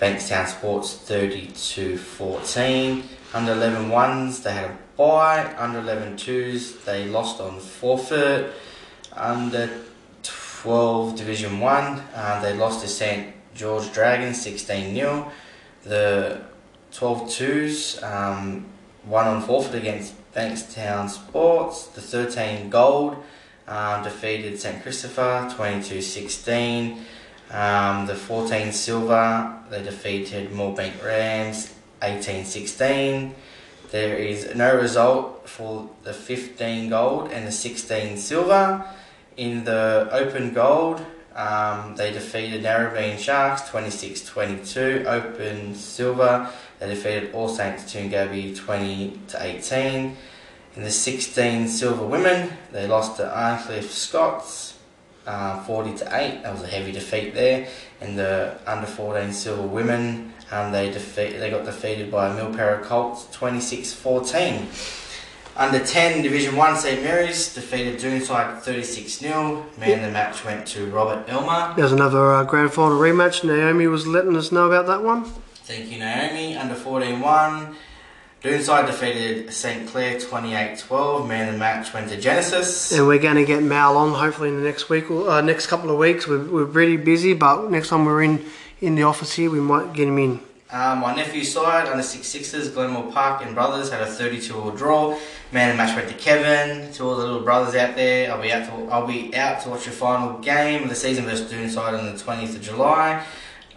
Bankstown Sports 32 14. Under 11 ones, they had a bye. Under 11 twos, they lost on forfeit. Under 12 Division 1, uh, they lost to St. George Dragons 16 0. The 12 twos, um, one on forfeit against Bankstown Sports. The 13 gold um, defeated St. Christopher 22 16. Um, the 14 silver, they defeated Moorebank Rams 18 16. There is no result for the 15 gold and the 16 silver. In the open gold, um, they defeated Narrabeen Sharks 26 22. Open silver, they defeated All Saints Toongabbie 20 to 18. In the 16 silver women, they lost to Arncliffe Scots uh, 40 to 8. That was a heavy defeat there. In the under 14 silver women, um, they defeat they got defeated by Milperra Colts 26 14. Under 10 Division 1 St Mary's defeated Doonside 36 0. Man of the match went to Robert Elmer. There's another uh, grand final rematch. Naomi was letting us know about that one. Thank you, Naomi. Under 14 1. Doonside defeated St Clair 28 12. Man the match went to Genesis. And we're going to get Mal on hopefully in the next week, or uh, next couple of weeks. We're, we're pretty busy, but next time we're in in the office here, we might get him in. Um, my nephew's side, under six sixes, Glenmore Park and brothers had a 32 all draw. Man the match went to Kevin. To all the little brothers out there, I'll be out to I'll be out to watch the final game of the season versus Doonside on the 20th of July.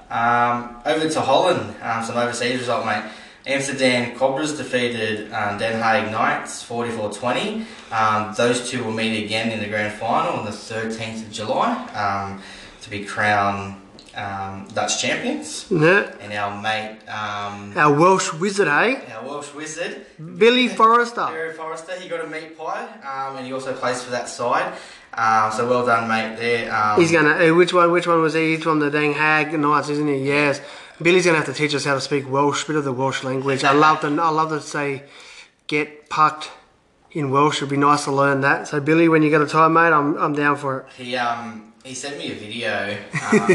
Um, over to Holland, um, some overseas result, mate. Amsterdam Cobras defeated um, Den Haag Knights 44-20. Um, those two will meet again in the grand final on the 13th of July um, to be crowned um, Dutch champions. Yeah. And our mate, um, Our Welsh wizard, eh? our Welsh wizard, Billy Forrester. Barry Forrester, he got a meat pie, um, and he also plays for that side. Um, so well done, mate. There. Um, He's gonna. Uh, which one? Which one was he? He's from the Den Haag Knights, isn't he? Yes. Billy's gonna have to teach us how to speak Welsh, bit of the Welsh language. I love to. I love to say, get pucked in Welsh. It'd be nice to learn that. So Billy, when you get a time, mate, I'm I'm down for it. He um he sent me a video. Um,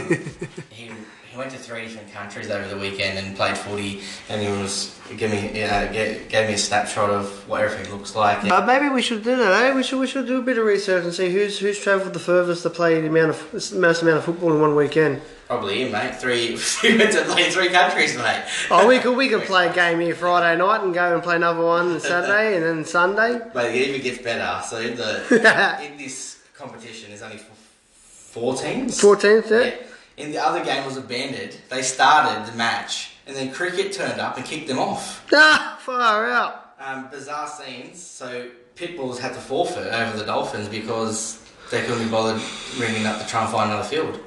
he he went to three different countries over the weekend and played footy, and he was give me yeah gave, gave me a snapshot of what everything looks like. But maybe we should do that. Eh? We should we should do a bit of research and see who's who's travelled the furthest to play the amount of the most amount of football in one weekend. Probably him, mate. Three he went to play three countries, mate. Oh, we could we could play a game here Friday night and go and play another one on Saturday and then Sunday. But it even gets better. So in the in this competition, 14th. 14th, yeah. yeah. In the other game was abandoned. They started the match, and then cricket turned up and kicked them off. Ah, far out. Um, bizarre scenes. So Pitbulls had to forfeit over the Dolphins because they couldn't be bothered ringing up to try and find another field.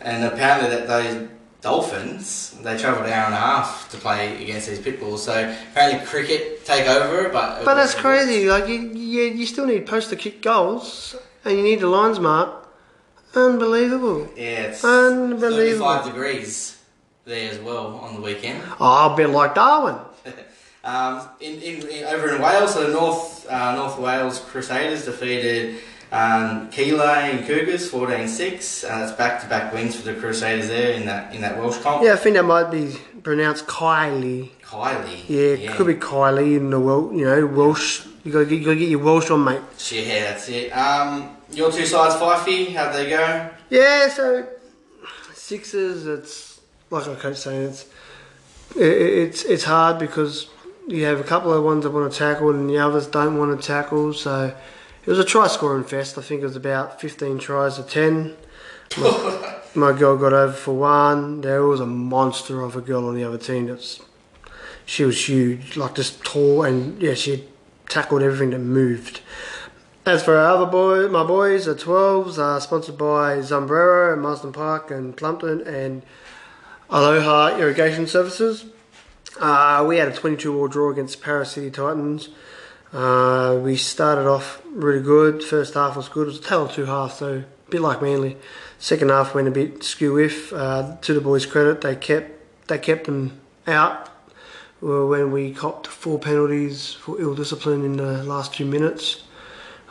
And apparently, that those Dolphins they travelled an hour and a half to play against these Pitbulls. So apparently, cricket take over, but but that's crazy. Like you, you, you still need post to kick goals, and you need the lines marked. Unbelievable. Yeah, it's Unbelievable. 35 degrees there as well on the weekend. Oh, a bit like Darwin. Um, in, in, in, over in Wales, so North uh, North Wales Crusaders defeated um, Keeley and Cougars 14-6. Uh, that's back-to-back wins for the Crusaders there in that in that Welsh comp. Yeah, I think that might be pronounced Kylie. Kylie. Yeah, it could be Kylie in the Wel- you know Welsh. You gotta, get, you gotta get your Welsh on, mate. Yeah, that's it. Um, your two sides, Fifey, how'd they go? Yeah, so sixes, It's like I keep saying. It's it, it's it's hard because you have a couple of ones that want to tackle and the others don't want to tackle. So it was a try scoring fest. I think it was about 15 tries to 10. My, my girl got over for one. There was a monster of a girl on the other team. That's she was huge, like just tall, and yeah, she tackled everything that moved. As for our other boy, my boys, the 12s, are sponsored by Zambrero at Marsden Park and Plumpton and Aloha Irrigation Services. Uh, we had a 22 all draw against Paris City Titans. Uh, we started off really good. First half was good. It was a tale of two halves, so a bit like Manly. Second half went a bit skew if. Uh, to the boys' credit, they kept they kept them out. When we copped four penalties for ill discipline in the last two minutes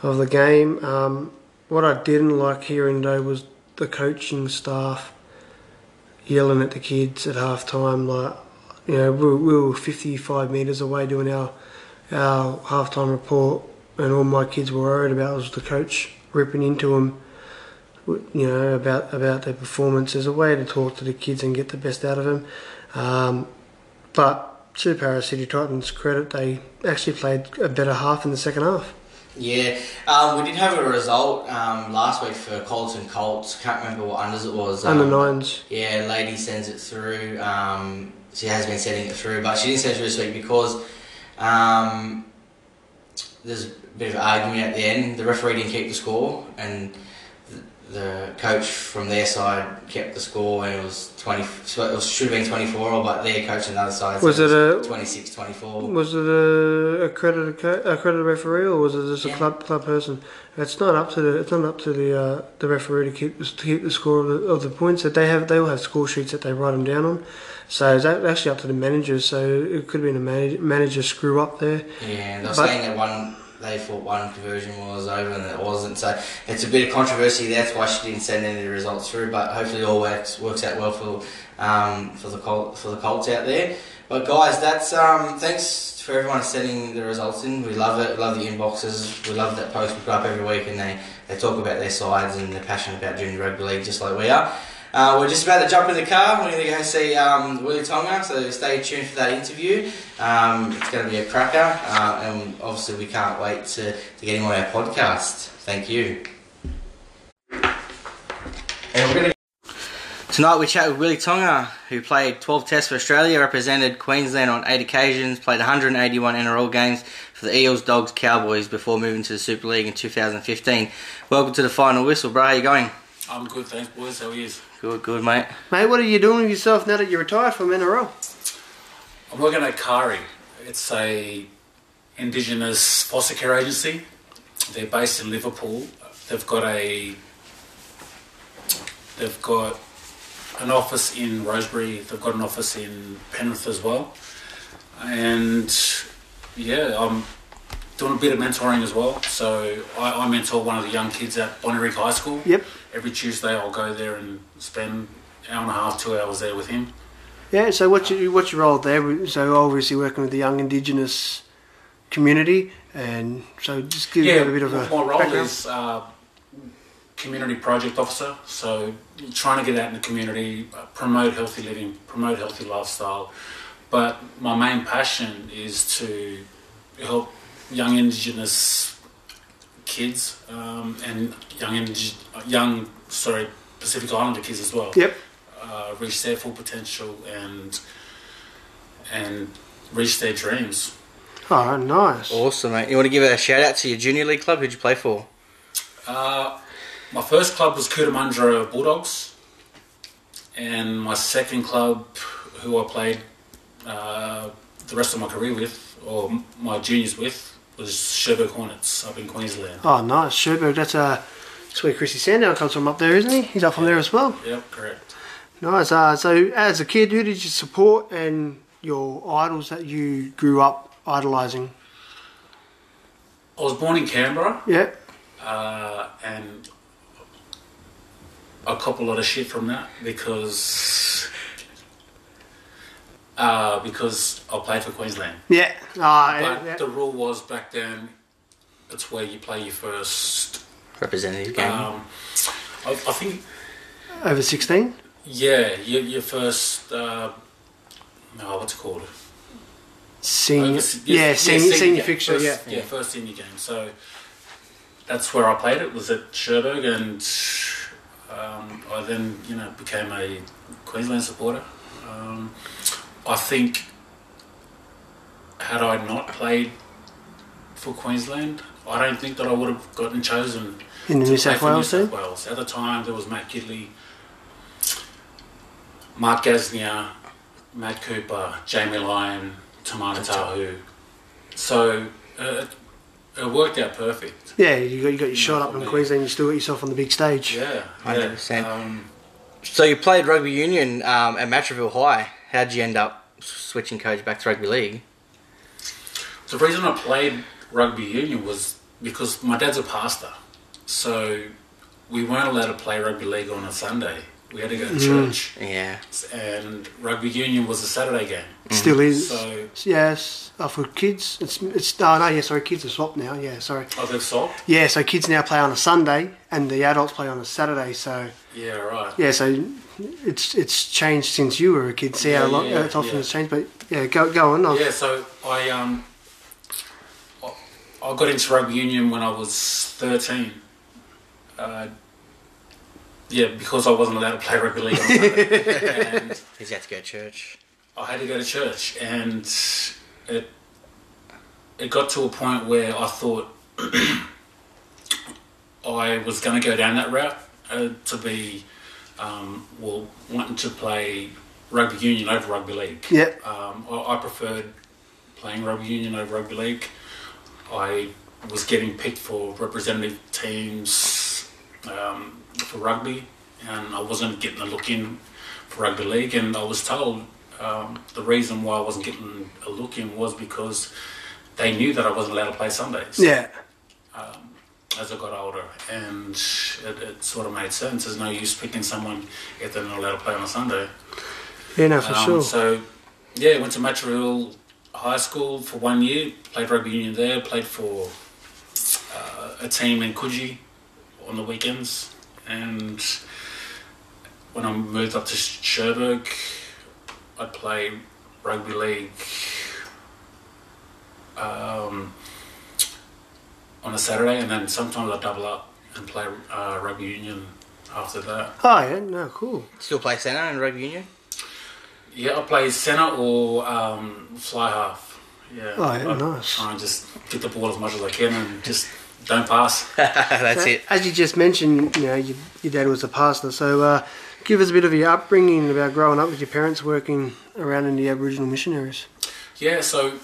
of the game. Um, what I didn't like hearing though was the coaching staff yelling at the kids at half time like you know we, we were 55 metres away doing our our half time report and all my kids were worried about was the coach ripping into them you know about about their performance. As a way to talk to the kids and get the best out of them. Um, but to Paris City Titans credit they actually played a better half in the second half Yeah, um, we did have a result um, last week for Colton Colts. Can't remember what unders it was. Um, under nines Yeah, lady sends it through. Um, she has been sending it through, but she didn't send it through this week because um, there's a bit of argument at the end. The referee didn't keep the score, and the, coach from their side kept the score, and it was twenty. So it was, should have been twenty four, all, but their coach on the other side Was said it a- 26, 24. Was it a accredited co- accredited referee or was it just a Yeah. club club person? It's not up to the it's not up to the uh, the referee to keep to keep the score of the, of the points that they have. They all have score sheets that they write them down on. So it's actually up to the managers. So it could have been a manage, manager screw up there. Yeah, they were But- saying that one they thought one conversion was over and it wasn't. So it's a bit of controversy. That's why she didn't send any of the results through. But hopefully, all works works out well for um, for the Col- for the Colts out there. But guys, that's um, thanks for everyone sending the results in. We love it. Love the inboxes. We love that post we put up every week, and they, they talk about their sides and they're passionate about junior rugby league, just like we are. Uh, we're just about to jump in the car. We're going to go see um, Willie Tonga, so stay tuned for that interview. Um, it's going to be a cracker, uh, and obviously we can't wait to, to get him on our podcast. Thank you. And we're going to Tonight we chat with Willie Tonga, who played 12 tests for Australia, represented Queensland on 8 occasions, played 181 NRL games for the Eels, Dogs, Cowboys before moving to the Super League in 2015. Welcome to the final whistle, bro. How you going? I'm good, thanks, boys. How are you? Good, good, mate. Mate, what are you doing with yourself now that you're retired from NRL? I'm working at Kari. It's a Indigenous foster care agency. They're based in Liverpool. They've got a they've got an office in Rosebery. They've got an office in Penrith as well. And yeah, I'm doing a bit of mentoring as well. So I, I mentor one of the young kids at Bonnyrigg High School. Yep. Every Tuesday, I'll go there and spend an hour and a half, two hours there with him. Yeah. So what's your what's your role there? So obviously working with the young Indigenous community, and so just give yeah, you a bit of a my role background. is uh, community project officer. So trying to get out in the community, uh, promote healthy living, promote healthy lifestyle. But my main passion is to help young Indigenous kids um, and young Indig- young sorry Pacific Islander kids as well Yep. uh, reach their full potential and and reach their dreams. Oh, nice. Awesome, mate. You want to give a shout out to your junior league club? Who'd you play for? Uh, my first club was Cootamundra Bulldogs, and my second club, who I played uh, the rest of my career with, or my juniors with, was Cherbourg Hornets up in Queensland. Oh, nice. Cherbourg, that's, uh, that's where Chrissy Sandow comes from up there, isn't he? He's up from there as well. Yep, correct. Nice. Uh, so, as a kid, who did you support and your idols that you grew up idolising? I was born in Canberra, Yeah. uh, and I cop a lot of shit from that because uh, because I played for Queensland. Yeah. Ah, But yeah. the rule was back then, it's where you play your first. Representative game. Um, I, I think, Over 16? yeah, your, your first uh, no, what's it called? Senior, Yes, yeah, yes, senior, senior game. fixture, First- yeah. yeah, first senior game. So that's where I played it. Was at Cherbourg, and um, I then you know became a Queensland supporter. Um, I think had I not played for Queensland, I don't think that I would have gotten chosen In the to New play South for New Wales South. Wales. At the time, there was Matt Gidley, Mark Gasnier, Matt Cooper, Jamie Lyon, Timana Tahu. So uh, it worked out perfect. Yeah, you got you got your shot up in me. Queensland. You still got yourself on the big stage. Yeah, 100%. Yeah. Um, So you played rugby union um, at Matraville High. How'd you end up switching coach back to rugby league? the reason I played rugby union was because my dad's a pastor. So we weren't allowed to play rugby league on a Sunday. We had to go to mm. church. Yeah. And rugby union was a Saturday game. Still is. So Yes, oh, for kids, it's it's no, oh, no, yeah, sorry, kids are swapped now. Yeah, sorry. I got salt. Yeah, so kids now play on a Sunday, and the adults play on a Saturday. So Yeah, right. yeah, so it's it's changed since you were a kid. See how Yeah, long yeah, it's often yeah. it's changed, but yeah, go go on. I'll- Yeah, so I um I- I got into rugby union when I was thirteen. Uh, yeah, because I wasn't allowed to play rugby league on and Because you had to go to church. I had to go to church, and it it got to a point where I thought I was going to go down that route uh, to be um, well wanting to play rugby union over rugby league. Yep. Um, I, I preferred playing rugby union over rugby league. I was getting picked for representative teams um, for rugby, and I wasn't getting a look in for rugby league. And I was told um, the reason why I wasn't getting a look in was because they knew that I wasn't allowed to play Sundays Yeah, as I got older, and it, it sort of made sense. There's no use picking someone if they're not allowed to play on a Sunday. yeah, no, for Um, sure. So, yeah, went to Matraville High School for one year, played rugby union there, played for uh, a team in Coogee on the weekends, and when I moved up to Cherbourg, I'd play rugby league um, on a Saturday, and then sometimes I'd double up and play uh, rugby union after that. Oh yeah, no, cool. Still play centre in rugby union? Yeah, I play centre or um, fly half. Yeah. Oh, yeah, I nice. Try and just get the ball as much as I can and just don't pass. That's So, it. As you just mentioned, you know, your, your dad was a pastor. So, uh, give us a bit of your upbringing about growing up with your parents working around in the Aboriginal missionaries. yeah, so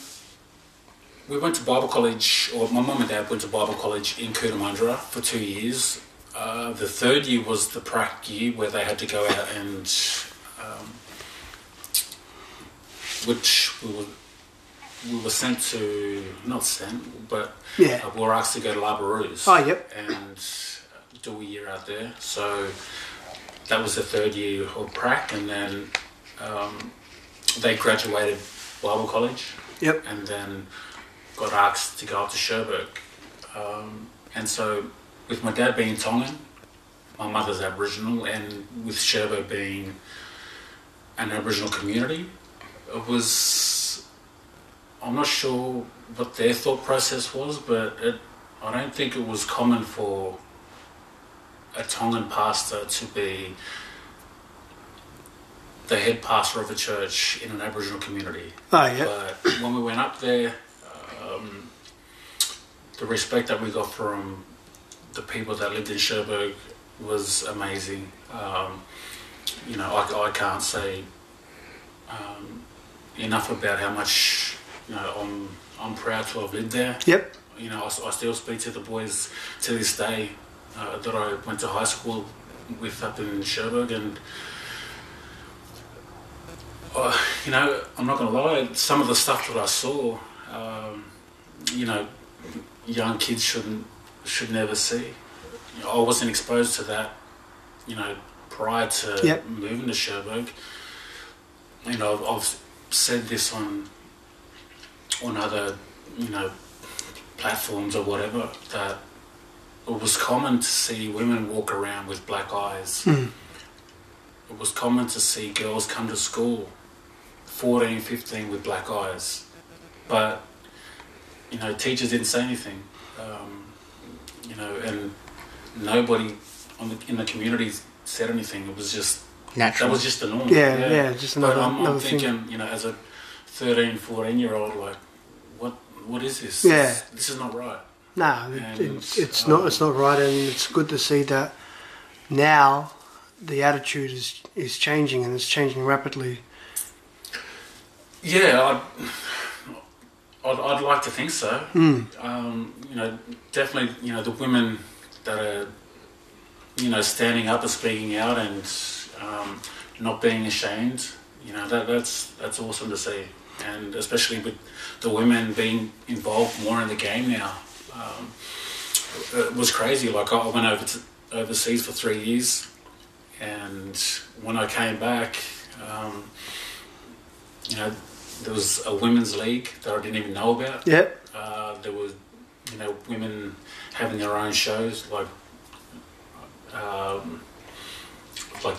we went to Bible college, or my mum and dad went to Bible college in Cootamundra for two years. Uh, the third year was the prac year where they had to go out and, um, which we were, we were sent to, not sent, but Yeah. uh, we were asked to go to Labaroos. Oh, yep. And do a year out there. So that was the third year of prac, and then um, they graduated Bible college Yep. and then got asked to go up to Cherbourg. Um, and so, with my dad being Tongan, my mother's Aboriginal, and with Cherbourg being an Aboriginal community, it was. I'm not sure what their thought process was, but it, I don't think it was common for a Tongan pastor to be the head pastor of a church in an Aboriginal community. Oh yeah. But when we went up there, the respect that we got from the people that lived in Cherbourg was amazing. Um, you know, I, I can't say um, enough about how much you know I'm I'm proud to have lived there. Yep. You know, I still speak to the boys to this day uh, that I went to high school with up in Cherbourg, and uh, you know, I'm not going to lie. Some of the stuff that I saw, um, you know, young kids shouldn't should never see. You know, I wasn't exposed to that, you know, prior to Yep. moving to Cherbourg. You know, I've, I've said this on on other, you know, platforms or whatever that it was common to see women walk around with black eyes. Mm. It was common to see girls come to school 14, 15 with black eyes, but you know, teachers didn't say anything. Um, you know, and nobody on the, in the community said anything. It was just natural. that was just the norm. Yeah, yeah, just But I'm, I'm another thing. thinking, you know, as a 13, 14 year old, like, what what is this? Yeah. This, this is not right. No, it, And, it's, it's um, not. It's not right, and it's good to see that now the attitude is is changing and it's changing rapidly. Yeah, I'd, I'd, I'd like to think so. Um, you know, definitely, you know, the women that are, you know, standing up and speaking out and um, not being ashamed, you know, that, that's that's awesome to see. And especially with the women being involved more in the game now. Um, it was crazy. Like, I went over to overseas for three years, and when I came back, um, you know, there was a women's league that I didn't even know about. Yep. Uh, there was, you know, women having their own shows, like, um, like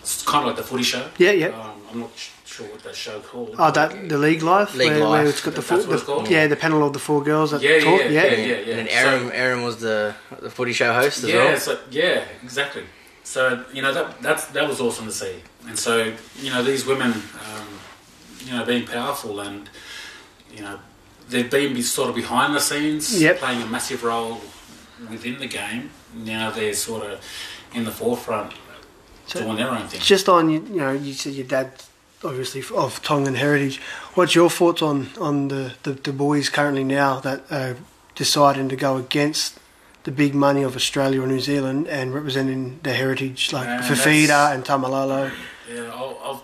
it's kind of like the footy show. Yeah, yeah. Um, I'm not sure what that show called. Oh, that the league life, League where, where Life. it's got the, four, That's what it's the yeah the panel of the four girls that Yeah, yeah, talk. yeah, yeah, yeah, yeah. And then So- Erin, Erin was the the footy show host as yeah, well. so, yeah, exactly. So you know that that's that was awesome to see, and so you know these women, um, you know, being powerful and you know they've been be- sort of behind the scenes, Yep. playing a massive role within the game. Now they're sort of in the forefront, So- doing their own thing. Just on you you know you said your dad obviously of Tongan heritage. What's your thoughts on on the, the, the boys currently now that are deciding to go against the big money of Australia or New Zealand and representing their heritage like Man, Fifita and Taumalolo? Yeah, I've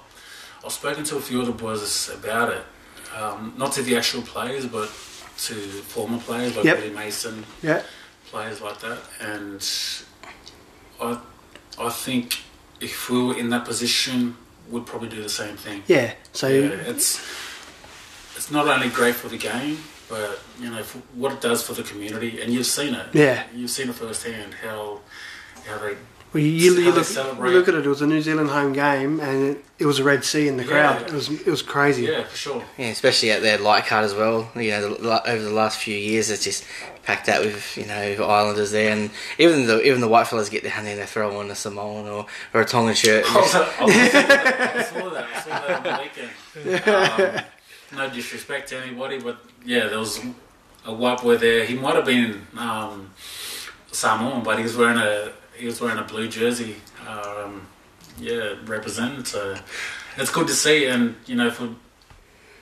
I've spoken to a few of the boys about it, um, not to the actual players, but to former players like Yep. Billy Mason, Yeah, players like that, and I I think if we were in that position, we'd probably do the same thing. yeah. So Yeah, it's it's not only great for the game, but you know for what it does for the community, and you've seen it. Yeah. you've seen it firsthand how how they Well, you, you, How you look, you look at it. It was a New Zealand home game, and it, it was a Red Sea in the crowd. Yeah. It was it was crazy. yeah for sure. Yeah, especially at their light card as well. You know, the, over the last few years, it's just packed out with you know Islanders there, and even the even the white fellas get down there and they throw on a Samoan or, or a Tongan shirt. I saw that. I saw that. I saw that on the weekend. Um, no disrespect to anybody, but yeah, there was a white boy there. He might have been um, Samoan, but he was wearing a he was wearing a blue jersey. Um, yeah, representing. So it's good to see, and you know, for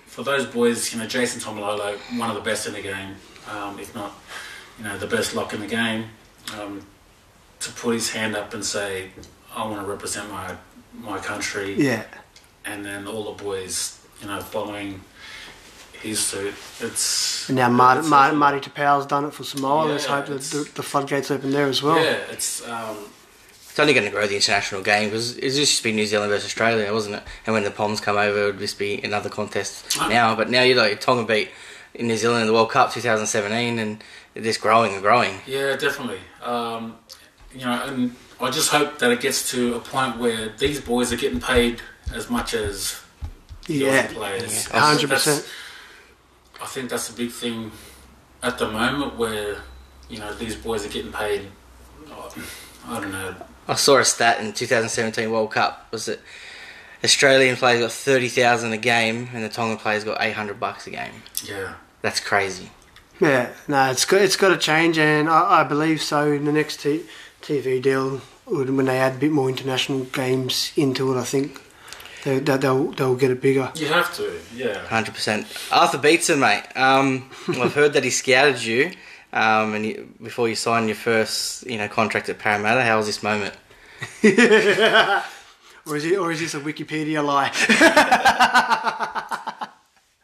for those boys, you know, Jason Taumalolo, one of the best in the game, um, if not, you know, the best lock in the game. Um, to put his hand up and say, "I want to represent my my country," Yeah. and then all the boys, you know, following his suit. It's And now Marty, it's- Marty, Marty Taupau's done it for Samoa. Let's hope that the, the floodgates open there as well. Yeah, it's um, It's only going to grow the international game because it's just been New Zealand versus Australia, wasn't it? And when the Poms come over, it would just be another contest now. But now you're like Tonga beat in New Zealand in the World Cup 2017, and they're just growing and growing. yeah, definitely. Um, you know, and I just hope that it gets to a point where these boys are getting paid as much as the Yeah. Aussie players. Yeah. Hundred percent. I think that's a big thing at the moment where you know these boys are getting paid. I don't know. I saw a stat in 2017 World Cup was that Australian players got 30,000 a game, and the Tongan players got 800 bucks a game. Yeah, That's crazy. Yeah, no, it's got it's got to change, and I, I believe so. In the next t- TV deal, when they add a bit more international games into it, I think they, that they'll they'll get it bigger. you have to. Yeah. Hundred percent. Arthur Beetson, mate. Um, I've heard that he scouted you, um, and you, before you signed your first, you know, contract at Parramatta. How was this moment? Or is it or is this a Wikipedia lie?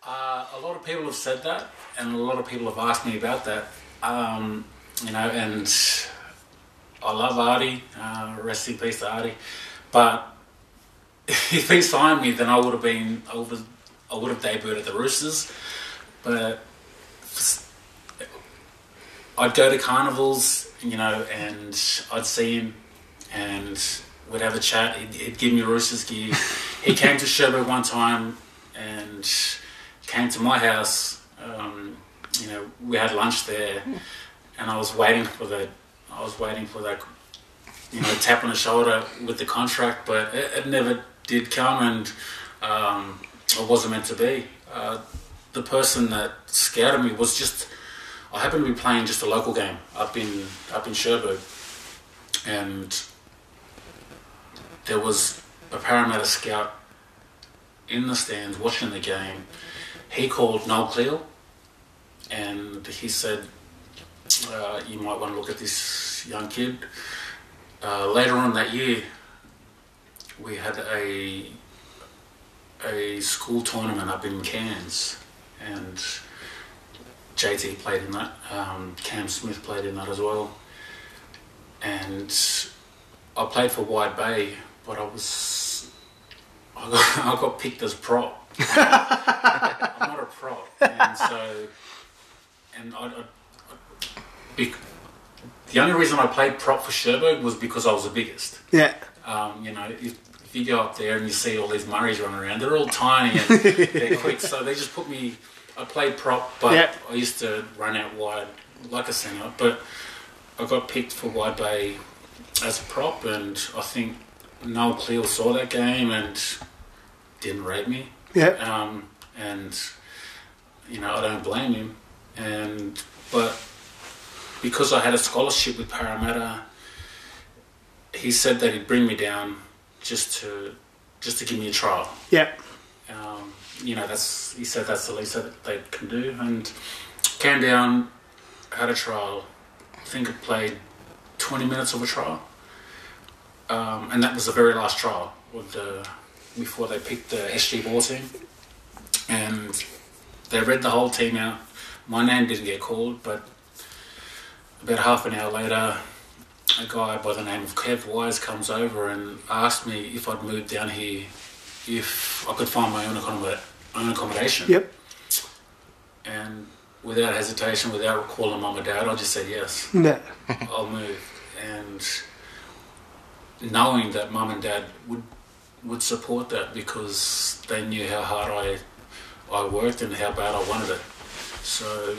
Uh, a lot of people have said that, and a lot of people have asked me about that. Um, you know, and I love Artie. Uh, rest in peace to Artie. But if he signed me, then I would have been. I would. I would have debuted at the Roosters, but I'd go to carnivals, you know, and I'd see him, and we'd have a chat. He'd, he'd give me Roosters gear. he came to Cherbourg one time and came to my house. Um, you know, we had lunch there, and I was waiting for the, I was waiting for that, you know, tap on the shoulder with the contract, but it, it never did come, and um, it wasn't meant to be. Uh, the person that scouted me was just, I happened to be playing just a local game up in up in Cherbourg, and there was a Parramatta scout in the stands watching the game. He called Noel Cleal and he said, uh, You might want to look at this young kid. Uh, later on that year, we had a a school tournament up in Cairns, and JT played in that. Um, Cam Smith played in that as well, and I played for Wide Bay, but I was I got, I got picked as prop. I'm not a prop, and so and I, I, I the only reason I played prop for Cherbourg was because I was the biggest. Yeah. Um, you know, if, if you go up there and you see all these Murris running around, they're all tiny and they're quick, so they just put me. I played prop, but Yep. I used to run out wide like a centre. But I got picked for Wide Bay as a prop, and I think Noel Cleal saw that game and didn't rate me. Yeah. Um, and you know, I don't blame him. And but because I had a scholarship with Parramatta, he said that he'd bring me down just to just to give me a trial. Yeah. Um, you know, that's he said that's the least that they can do. And came down, had a trial. I think I played twenty minutes of a trial, um, and that was the very last trial with the, before they picked the SG ball team. And they read the whole team out. My name didn't get called, but about half an hour later, a guy by the name of Kev Wise comes over and asked me if I'd move down here if I could find my own, own accommodation. Yep. And without hesitation, without calling mum or dad, I just said yes. Yeah. I'll move. And knowing that mum and dad would would support that because they knew how hard I I worked and how bad I wanted it. So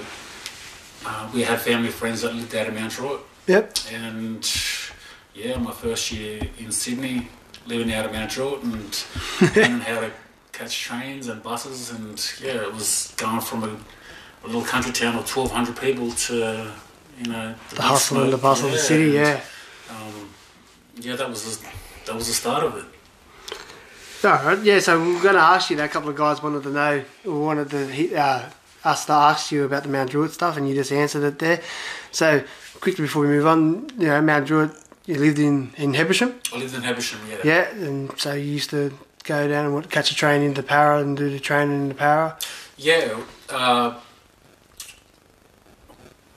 uh, we had family friends that lived out of Mount Druitt, Yep. and yeah, my first year in Sydney, living out of Mount Druitt and learning how to catch trains and buses, and yeah, it was going from a, a little country town of twelve hundred people to you know The big hustle and the bustle of the city. and, Yeah. um, yeah, that was the, that was the start of it. All right. Yeah. So we're going to ask you that. A couple of guys wanted to know, wanted to uh, us to ask you about the Mount Druitt stuff, and you just answered it there. So quickly before we move on, you know, Mount Druitt. You lived in in Hebersham. I lived in Hebersham, yeah. Yeah, and so you used to go down and catch a train into Para and do the training into Para. Yeah. Uh,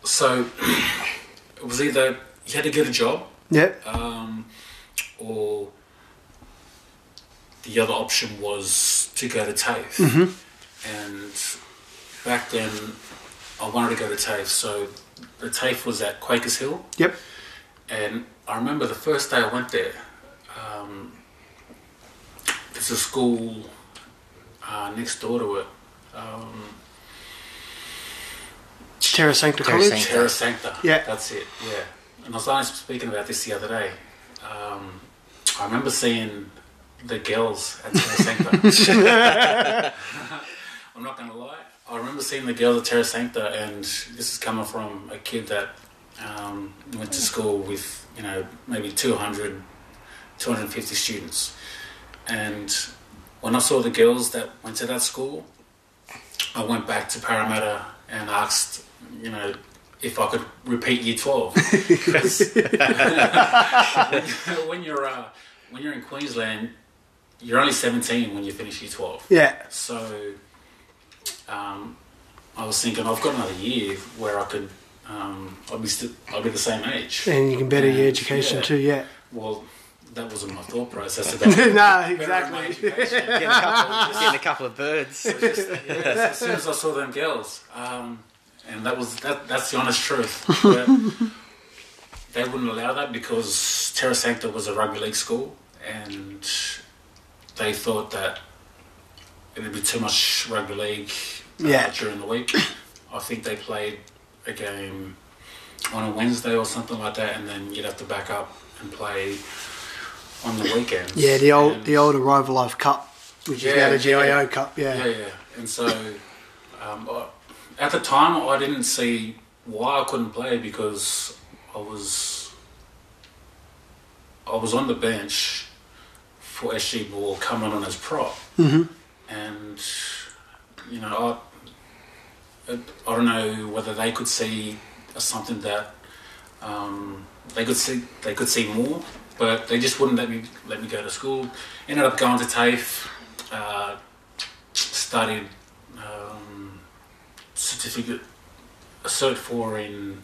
so it was either you had to get a job, Yep. um, or the other option was to go to TAFE. And back then, I wanted to go to TAFE. So the TAFE was at Quakers Hill. Yep. And I remember the first day I went there, um, there's a school uh, next door to it. Um, Terra Sancta Terra College. Sancta. Terra Sancta. Yeah. That's it, yeah. And I was only speaking about this the other day. Um, I remember seeing the girls at Terra Sancta. I'm not going to lie. I remember seeing the girls at Terra Sancta, and this is coming from a kid that um, went to school with, you know, maybe 200, 250 students. And when I saw the girls that went to that school, I went back to Parramatta and asked, you know, if I could repeat Year Twelve. 'Cause when you're uh, when you're in Queensland, you're only seventeen when you finish Year Twelve. Yeah. So um, I was thinking I've got another year where I could um, I'll be st- I'll be the same age. And you can better your education yeah. too, yeah. Well, that wasn't my thought process about no, bettering my exactly. Getting a couple, getting a couple of birds. So just, yeah, as soon as I saw them girls, um, and that was that. That's the honest truth. They wouldn't allow that because Terra Sancta was a rugby league school, and they thought that it'd be too much rugby league uh, Yeah. during the week. I think they played a game on a Wednesday or something like that, and then you'd have to back up and play on the weekend. Yeah, the old And- the old Arrive Alive Cup, which is now the GIO yeah. Cup. Yeah. Yeah, yeah. And so um, I, at the time, I didn't see why I couldn't play because I was I was on the bench for SG Ball coming on as prop, hmm and you know I I don't know whether they could see something that um, they could see they could see more, but they just wouldn't let me let me go to school. Ended up going to TAFE, uh, studied um, certificate, a cert for in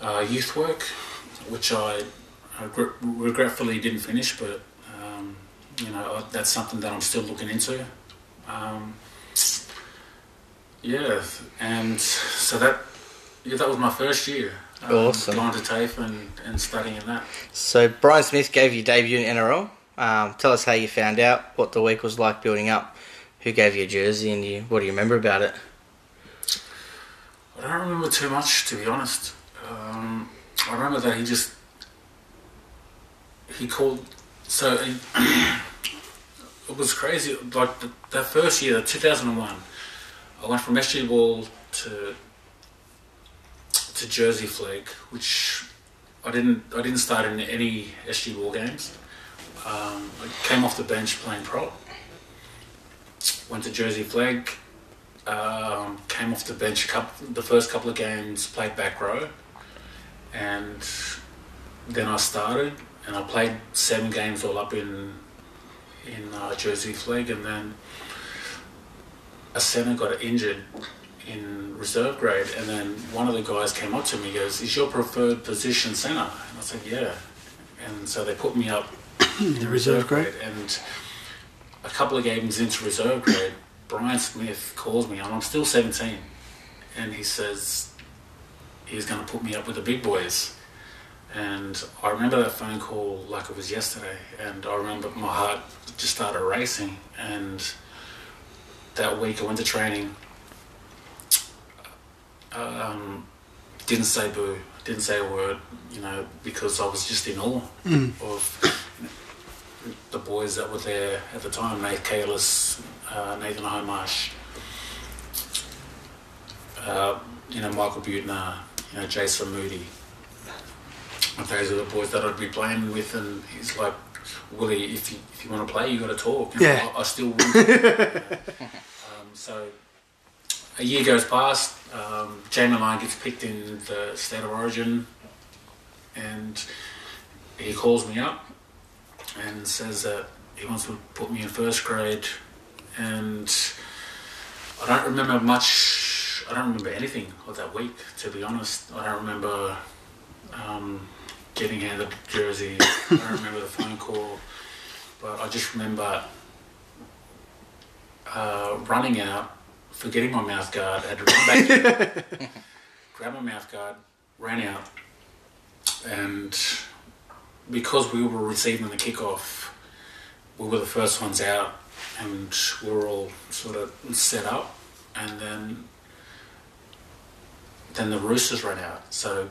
uh, youth work, which I, regretfully didn't finish, but you know that's something that I'm still looking into. Um, yeah, and so that yeah, that was my first year. um, Awesome. Going to TAFE and, and studying in that. So Brian Smith gave you debut in NRL. Um, tell us how you found out, what the week was like building up, who gave you a jersey, and you, what do you remember about it? I don't remember too much, to be honest. Um, I remember that he just he called. So he, it was crazy. Like the, that first year, 2001, I went from SG Ball to to Jersey Flegg, which I didn't I didn't start in any SG Ball games. Um, I came off the bench playing prop. Went to Jersey Flegg, um, came off the bench couple, the first couple of games, played back row, and then I started and I played seven games all up in in uh, Jersey Flegg, and then a centre got injured in reserve grade, and then one of the guys came up to me, and goes, "Is your preferred position centre?" And I said, "Yeah," and so they put me up in The reserve grade. and a couple of games into reserve grade, Brian Smith calls me, and I'm still 17, and he says he's going to put me up with the big boys. And I remember that phone call like it was yesterday, and I remember my heart just started racing. And that week I went to training, um, didn't say boo, didn't say a word, you know, because I was just in awe of the boys that were there at the time, Nate Cayless, uh, Nathan Hindmarsh, uh, you know, Michael Buettner, you know, Jason Moodie. Those are the boys that I'd be playing with, and he's like, Willie, if you, if you want to play, you got to talk. And Yeah. I, I still um, so a year goes past, um, Jamie Lyon gets picked in the State of Origin, and he calls me up and says that he wants to put me in first grade, and I don't remember much. I don't remember anything of that week, to be honest. I don't remember um, getting handed a jersey. I don't remember the phone call, but I just remember uh, running out, forgetting my mouth guard, had to run back, grab my mouth guard, ran out, and because we were receiving the kickoff, we were the first ones out, and we were all sort of set up, and then then the Roosters ran out. So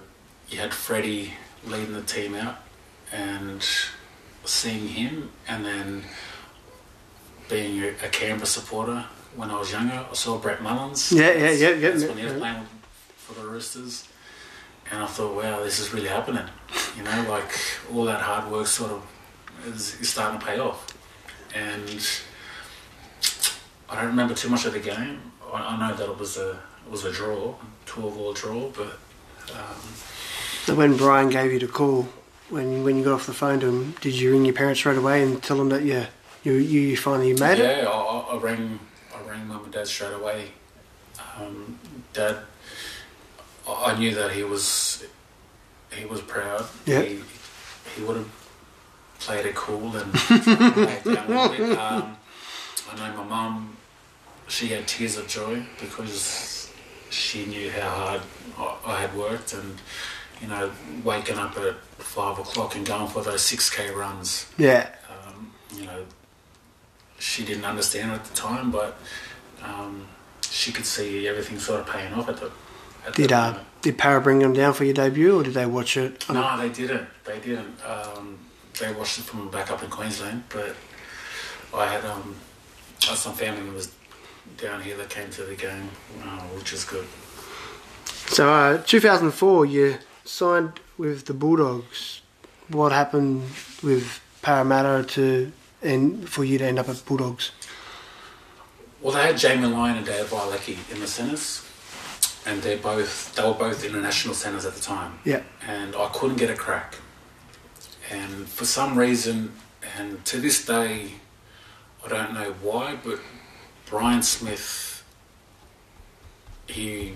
you had Freddie leading the team out, and seeing him, and then being a, a Canberra supporter when I was younger, I saw Brett Mullins. Yeah, yeah, yeah, yeah, That's when he was yeah. playing for the Roosters. And I thought, wow, this is really happening. You know, like all that hard work sort of is, is starting to pay off. And I don't remember too much of the game. I, I know that it was a it was a draw, twelve all draw, but um, So when Brian gave you the call, when when you got off the phone to him, did you ring your parents straight away and tell them that yeah, you you, you finally made it? yeah, I, I- rang I rang mum and dad straight away. Um, dad, I knew that he was he was proud. Yeah. He, he would have played it cool and played down a little bit. Um, I know my mum, she had tears of joy because she knew how hard I, I had worked and you know waking up at five o'clock and going for those six k runs Yeah, um, you know, she didn't understand at the time, but um, she could see everything sort of paying off at the. At Did the uh, moment. did Para bring them down for your debut, or did they watch it? No, they didn't. They didn't. Um, they watched it from back up in Queensland, but I had um, I had some family members down here that came to the game, uh, which is good. So, uh, 2004, you signed with the Bulldogs. What happened with Parramatta to and for you to end up at Bulldogs? Well, they had Jamie Lyon and Dave Vaealiki in the centres, and they both they were both international centres at the time. Yeah. and I couldn't get a crack. And for some reason, and to this day, I don't know why, but Brian Smith, he,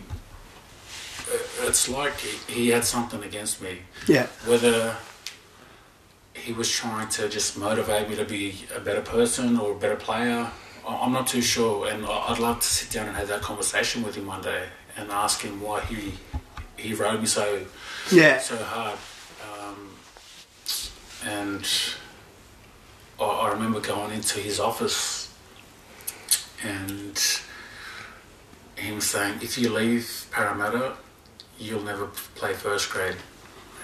it's like he, he had something against me. Yeah. Whether he was trying to just motivate me to be a better person or a better player, I'm not too sure. And I'd love to sit down and have that conversation with him one day and ask him why he he rode me so Yeah. so hard. Um, and I, I remember going into his office and him saying, if you leave Parramatta, you'll never play first grade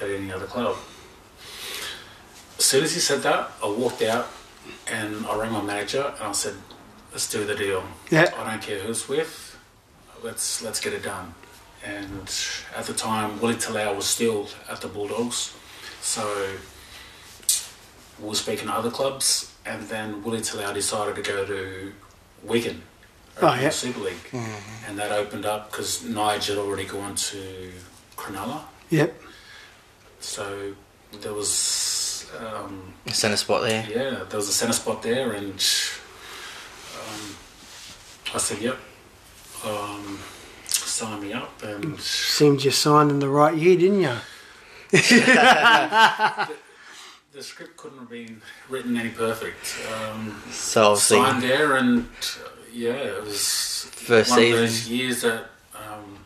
at any other club. As soon as he said that, I walked out and I rang my manager and I said, let's do the deal. Yeah. I don't care who's with, let's let's get it done. And at the time, Willie Talau was still at the Bulldogs, so we were speaking to other clubs, and then Willie Talau decided to go to Wigan, Oh, yeah. Super League, and that opened up because Nigel had already gone to Cronulla, Yep. so there was um, Centre spot there. yeah, there was a centre spot there, and um, I said, "Yep, um, sign me up." And Seemed you signed in the right year, didn't you? the script couldn't have been written any perfect. Um, So obviously, signed there, and uh, yeah, it was First one of those years that um,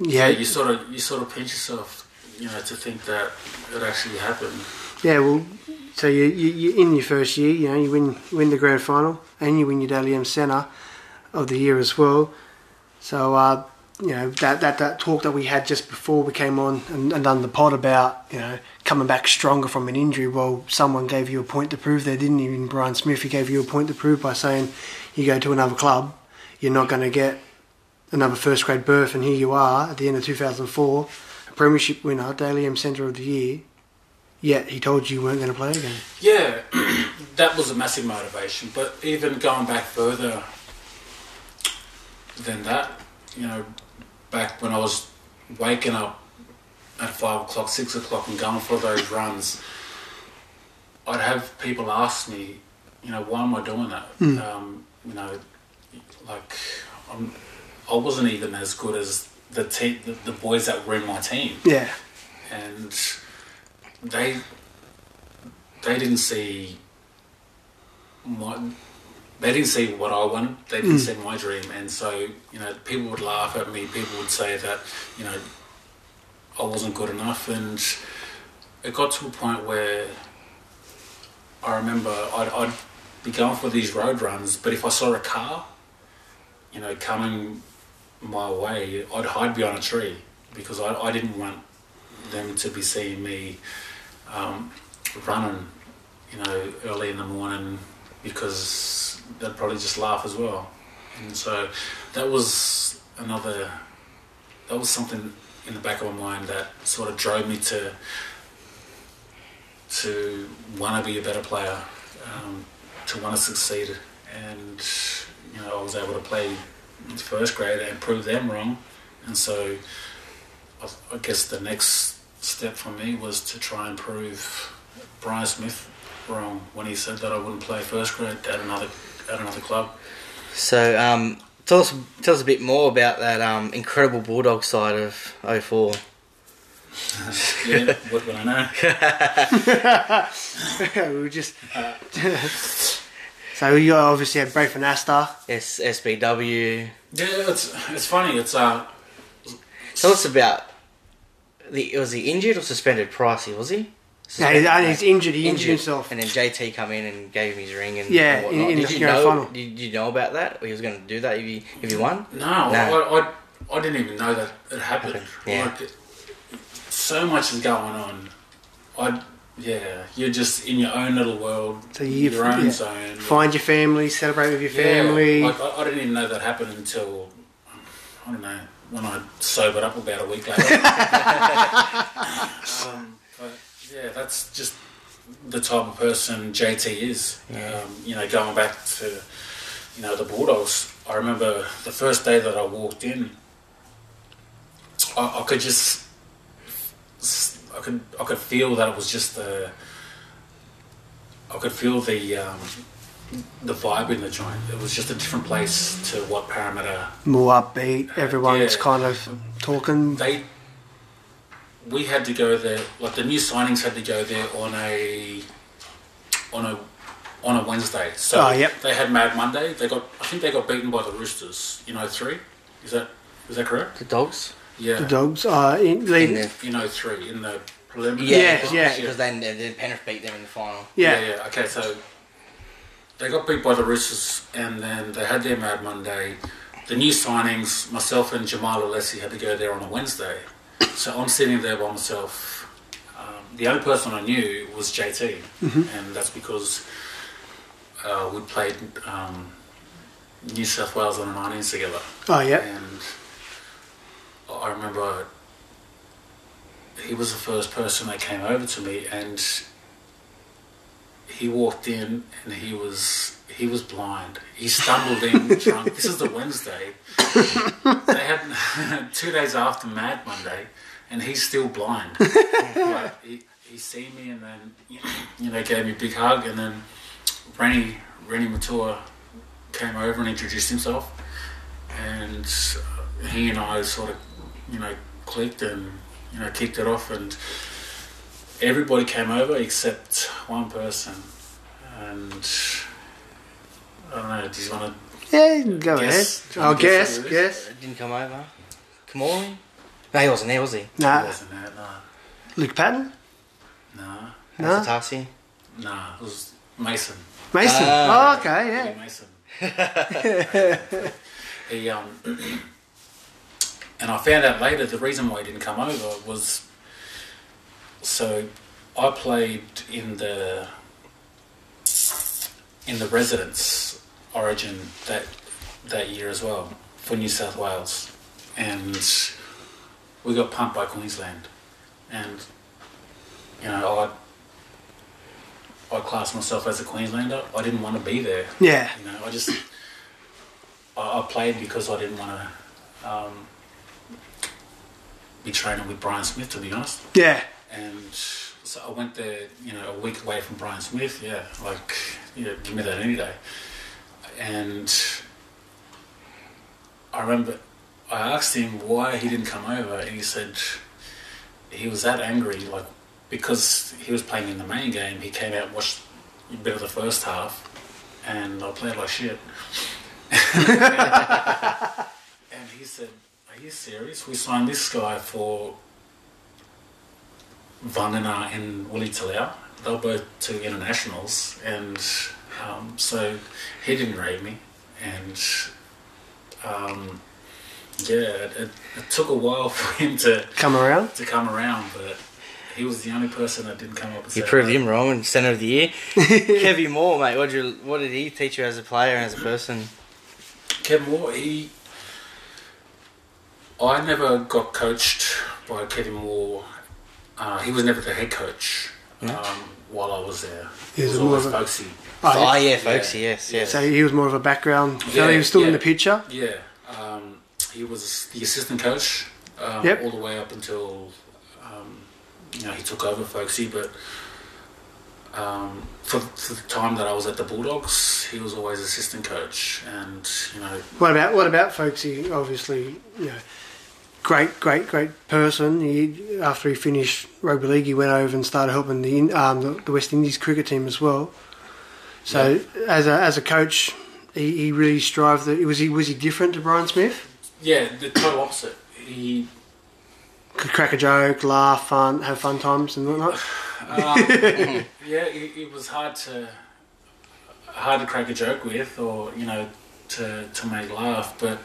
Yeah. you sort of you sort of pinch yourself, you know, to think that it actually happened. Yeah, well, so you, you, you in your first year, you know, you win win the grand final and you win your Dally M Centre of the year as well. So, uh, you know, that, that, that talk that we had just before we came on and, and done the pod about, you know, coming back stronger from an injury, well, someone gave you a point to prove there, didn't he? In Brian Smith, he gave you a point to prove by saying you go to another club, you're not going to get another first grade berth, and here you are at the end of 2004, a premiership winner, Dally M Centre of the Year, Yet he told you you weren't going to play again. Yeah, that was a massive motivation. But even going back further than that, you know, back when I was waking up at five o'clock, six o'clock, and going for those runs, I'd have people ask me, you know, why am I doing that? Um, you know, like I'm, I wasn't even as good as the te- the, the boys that were in my team. Yeah, and they they didn't see my they didn't see what I wanted. They didn't mm. see my dream, and so you know people would laugh at me. People would say that you know I wasn't good enough, and it got to a point where I remember I'd, I'd be going for these road runs, but if I saw a car, you know, coming my way, I'd hide behind a tree because I, I didn't want them to be seeing me um, running, you know, early in the morning because they'd probably just laugh as well. And so that was another, that was something in the back of my mind that sort of drove me to to want to be a better player, um, to want to succeed. And, you know, I was able to play first grade and prove them wrong. And so I, I guess the next step for me was to try and prove Brian Smith wrong when he said that I wouldn't play first grade at another at another club. So, um, tell us tell us a bit more about that um, incredible Bulldog side of 04. Yeah, what would I know? we were just. so you obviously had Braith Anasta. S- SBW. Yeah, it's it's funny. It's uh, Tell us about the was he injured or suspended Pricey? Was he? No, he's, and he's injured. He injured, himself. And then JT come in and gave him his ring and Yeah, and in- in did the you know? final. Did you know about that? He was going to do that if he if he won. No, No. I, I, I didn't even know that it happened. Yeah. Like, it- so much is going on. I yeah, you're just in your own little world, So you- your own yeah. zone. Find your family, celebrate with your Yeah, family. like, I, I didn't even know that happened until I don't know when I sobered up about a week later. um, but yeah, that's just the type of person JT is. Um, you know, going back to you know the Bulldogs. I remember the first day that I walked in, I, I could just I could I could feel that it was just the I could feel the um, the vibe in the joint. It was just a different place to what Parramatta More upbeat. Everyone's Yeah. kind of talking. they we had to go there like the new signings had to go there on a on a on a Wednesday. So Oh, yep. they had Mad Monday. They got I think they got beaten by the Roosters, you know, three. Is that is that correct? The dogs. Yeah. The dogs are in, In leading. the, You know, three in the preliminary. Yeah, because- yeah. Because then then Penrith beat them in the final. Yeah. yeah, yeah. Okay, so they got beat by the Roosters, and then they had their Mad Monday. The new signings, myself and Jamaal Lolesi had to go there on a Wednesday. So I'm sitting there by myself. Um, the only person I knew was JT, and that's because uh, we played um, New South Wales on the 19s together. Oh, yeah. And I remember he was the first person that came over to me, and he walked in and he was he was blind. He stumbled in drunk. This is the Wednesday. They had two days after Mad Monday, and he's still blind. Like, he he seen me and then you know gave me a big hug, and then Rennie Reni Maitua came over and introduced himself, and he and I sort of you know clicked and you know kicked it off, and everybody came over except one person, and I don't know. Do you want to? Yeah, go Guess. ahead. I'll Guess guess, guess. Didn't come over. Kamali? No, he wasn't there, was he? Nah, Wasn't that? No, Luke Patten? no, No. Satasi? no. It was Mason. Mason? Ah. oh, okay, yeah. Mason. he um, and I found out later the reason why he didn't come over was so I played in the in the residence origin that that year as well for New South Wales, and we got pumped by Queensland, and you know I. I class myself as a Queenslander. I didn't want to be there. Yeah. You know, I just I, I played because I didn't want to um, be training with Brian Smith, to be honest. Yeah. And so I went there, you know, a week away from Brian Smith. Yeah, like yeah, give me that any day. And I remember I asked him why he didn't come over, and he said he was that angry, like because he was playing in the main game. He came out and watched a bit of the first half, and I played like shit. and he said, "Are you serious? We signed this guy for Vagana and Willie Talau. They were both two internationals, and um, so he didn't rate me, and um, yeah, it, it, it took a while for him to Come around. to come around, but he was the only person that didn't come up. And You proved hello. him wrong in centre of the year. Kevy Moore, mate, what did you, what did he teach you as a player and as a person? Kevin Moore, he. I never got coached by Kevin Moore. Uh, he was never the head coach um, while I was there. He He was was always a- folksy. Oh, Oh, yeah. yeah, folksy, yes, yes. So he was more of a background fella. Yeah, he was still in the picture. Yeah, um, he was the assistant coach um, Yep. all the way up until um, you know he took over folksy. But um, for, for the time that I was at the Bulldogs, he was always assistant coach, and you know What about what about Folksy? Obviously, you know, great, great, great person. He after he finished rugby league, he went over and started helping the um, the, the West Indies cricket team as well. So as a as a coach, he, he really strived. That was he was he different to Brian Smith? yeah, the total opposite. He Could crack a joke, laugh, fun, have fun times and whatnot. Um, yeah, it, it was hard to hard to crack a joke with, or you know, to to make laugh. But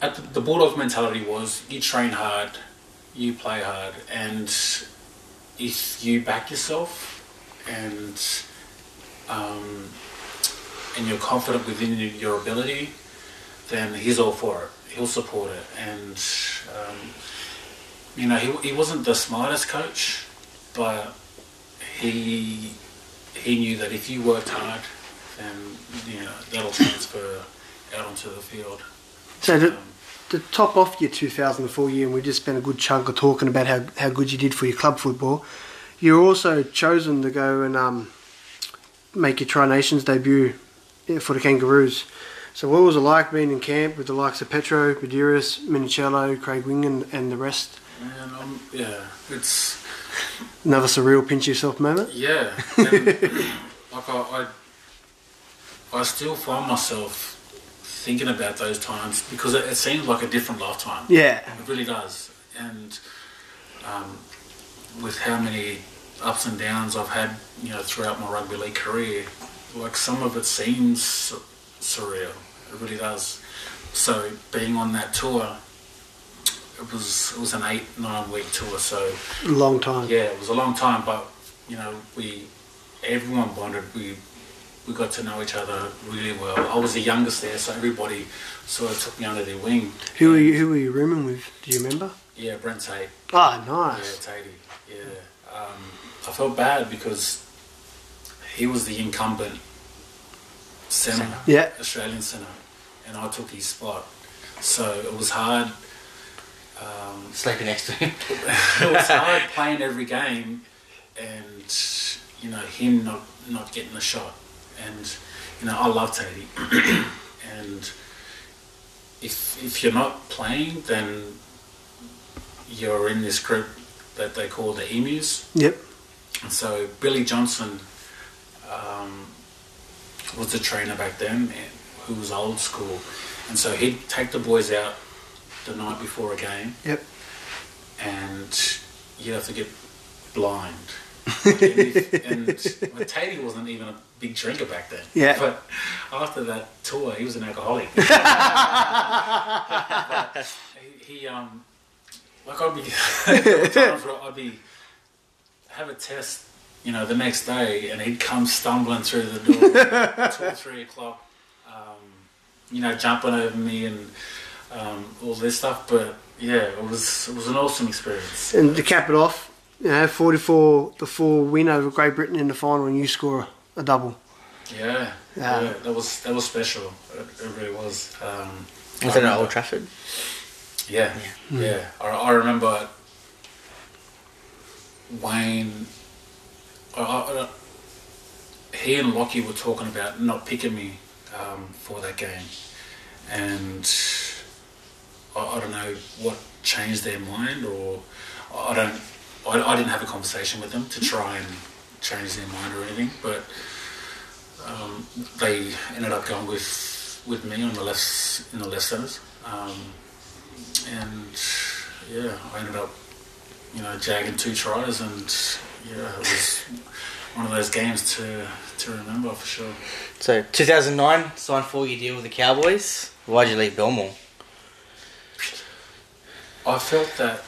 at the, the Bulldog mentality was you train hard, you play hard, and if you back yourself and um, and you're confident within your ability, then he's all for it. He'll support it, and um, you know he, he wasn't the smartest coach, but he he knew that if you worked hard, then you know that'll transfer out onto the field. So to, to top off your 2004 year, and we just spent a good chunk of talking about how, how good you did for your club football, you were also chosen to go and um, make your Tri Nations debut for the Kangaroos. So what was it like being in camp with the likes of Petro, Buderus, Minichiello, Craig Wing and, and the rest? man, um, yeah, it's Another surreal pinch yourself moment? Yeah, and, like I, I, I still find myself thinking about those times because it, it seems like a different lifetime. Yeah. It really does, and um, with how many ups and downs I've had, you know, throughout my rugby league career, like some of it seems su- surreal. It really does. So being on that tour, it was it was an eight nine week tour. So Long time. yeah, it was a long time, but you know, we everyone bonded. We we got to know each other really well. I was the youngest there, so everybody sort of took me under their wing. Who were you, who were you rooming with? Do you remember? Yeah, Brent Tate. Ah, Yeah, nice. Tatey. Yeah. Um, I felt bad because he was the incumbent centre, Centre. Yeah. Australian centre, and I took his spot. So it was hard. Um, Sleeping next to him. it was hard playing every game and you know him not not getting the shot and you know I love Teddy and if if you're not playing then you're in this group that they call the emus Yep. and so Billy Johnson um, was the trainer back then who was old school and so he'd take the boys out the night before a game Yep. and you have to get blind. and and Tatey wasn't even a big drinker back then. Yeah. But after that tour, he was an alcoholic. But he, he, um, like I'd be times where I'd be have a test, you know, the next day, and he'd come stumbling through the door at two or three o'clock, um, you know, jumping over me and um, all this stuff. But yeah, it was it was an awesome experience. And to cap it off, you know, 44 the four win over Great Britain in the final, and you score a double. Yeah, Yeah. yeah, that was that was special. It, it really was. Um, Was I that at Old Trafford? Yeah, yeah. I, I remember Wayne. I, I, I- he and Lockie were talking about not picking me um, for that game, and I, I don't know what changed their mind, or I don't. I, I didn't have a conversation with them to try and change their mind or anything, but um, they ended up going with with me on the left in the left centers. Um, and yeah, I ended up, you know, jagging two tries, and yeah, it was one of those games to to remember for sure. So 2009, signed four year deal with the Cowboys. Why'd you leave Belmore? I felt that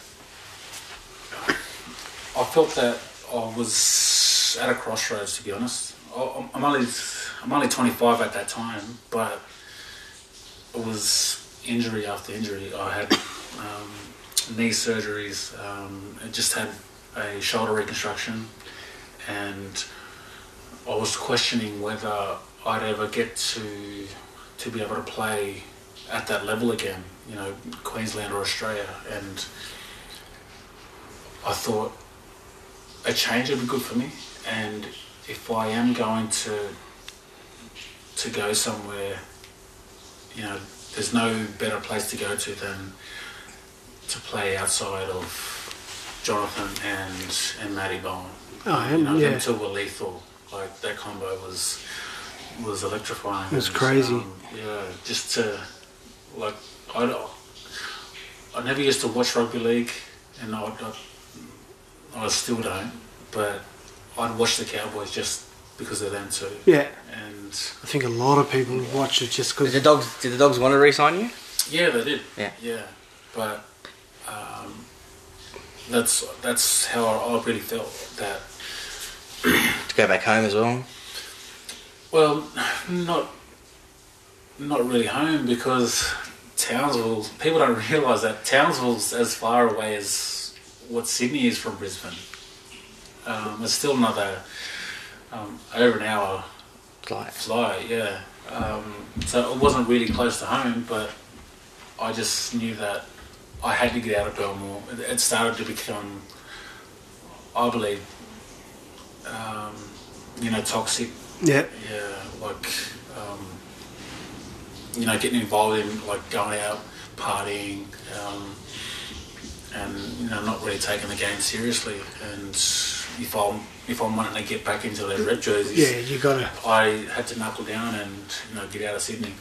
I felt that I was at a crossroads. To be honest, I'm only I'm only 25 at that time, but it was injury after injury. I had um, knee surgeries. Um, I just had a shoulder reconstruction, and I was questioning whether I'd ever get to to be able to play at that level again. You know, Queensland or Australia, and I thought a change would be good for me. And if I am going to to go somewhere, you know, there's no better place to go to than to play outside of Johnathan and and Matty Bowen. Oh, you know, yeah. them two were lethal. Like that combo was was electrifying. It was And, crazy. um, yeah, just to like I, I never used to watch rugby league, and I, I I still don't, but I'd watch the Cowboys just because of them too. Yeah, And I think a lot of people watch it just Did because. the dogs? Did the dogs want to re-sign you? yeah, they did. Yeah. yeah, but um, that's that's how I, I really felt that. To go back home as well. Well, not not really home because Townsville. People don't realise that Townsville's as far away as what Sydney is from Brisbane. Um, it's still another um, over an hour flight. fly. Yeah, um, so it wasn't really close to home, but I just knew that I had to get out of Belmore. It, it started to become, I believe, um, you know, toxic Yeah, yeah, like um, you know, getting involved in like going out, partying, um, and you know, not really taking the game seriously. And if I'm if I'm wanting to get back into those red jerseys, yeah, you gotta. I had to knuckle down and you know get out of Sydney.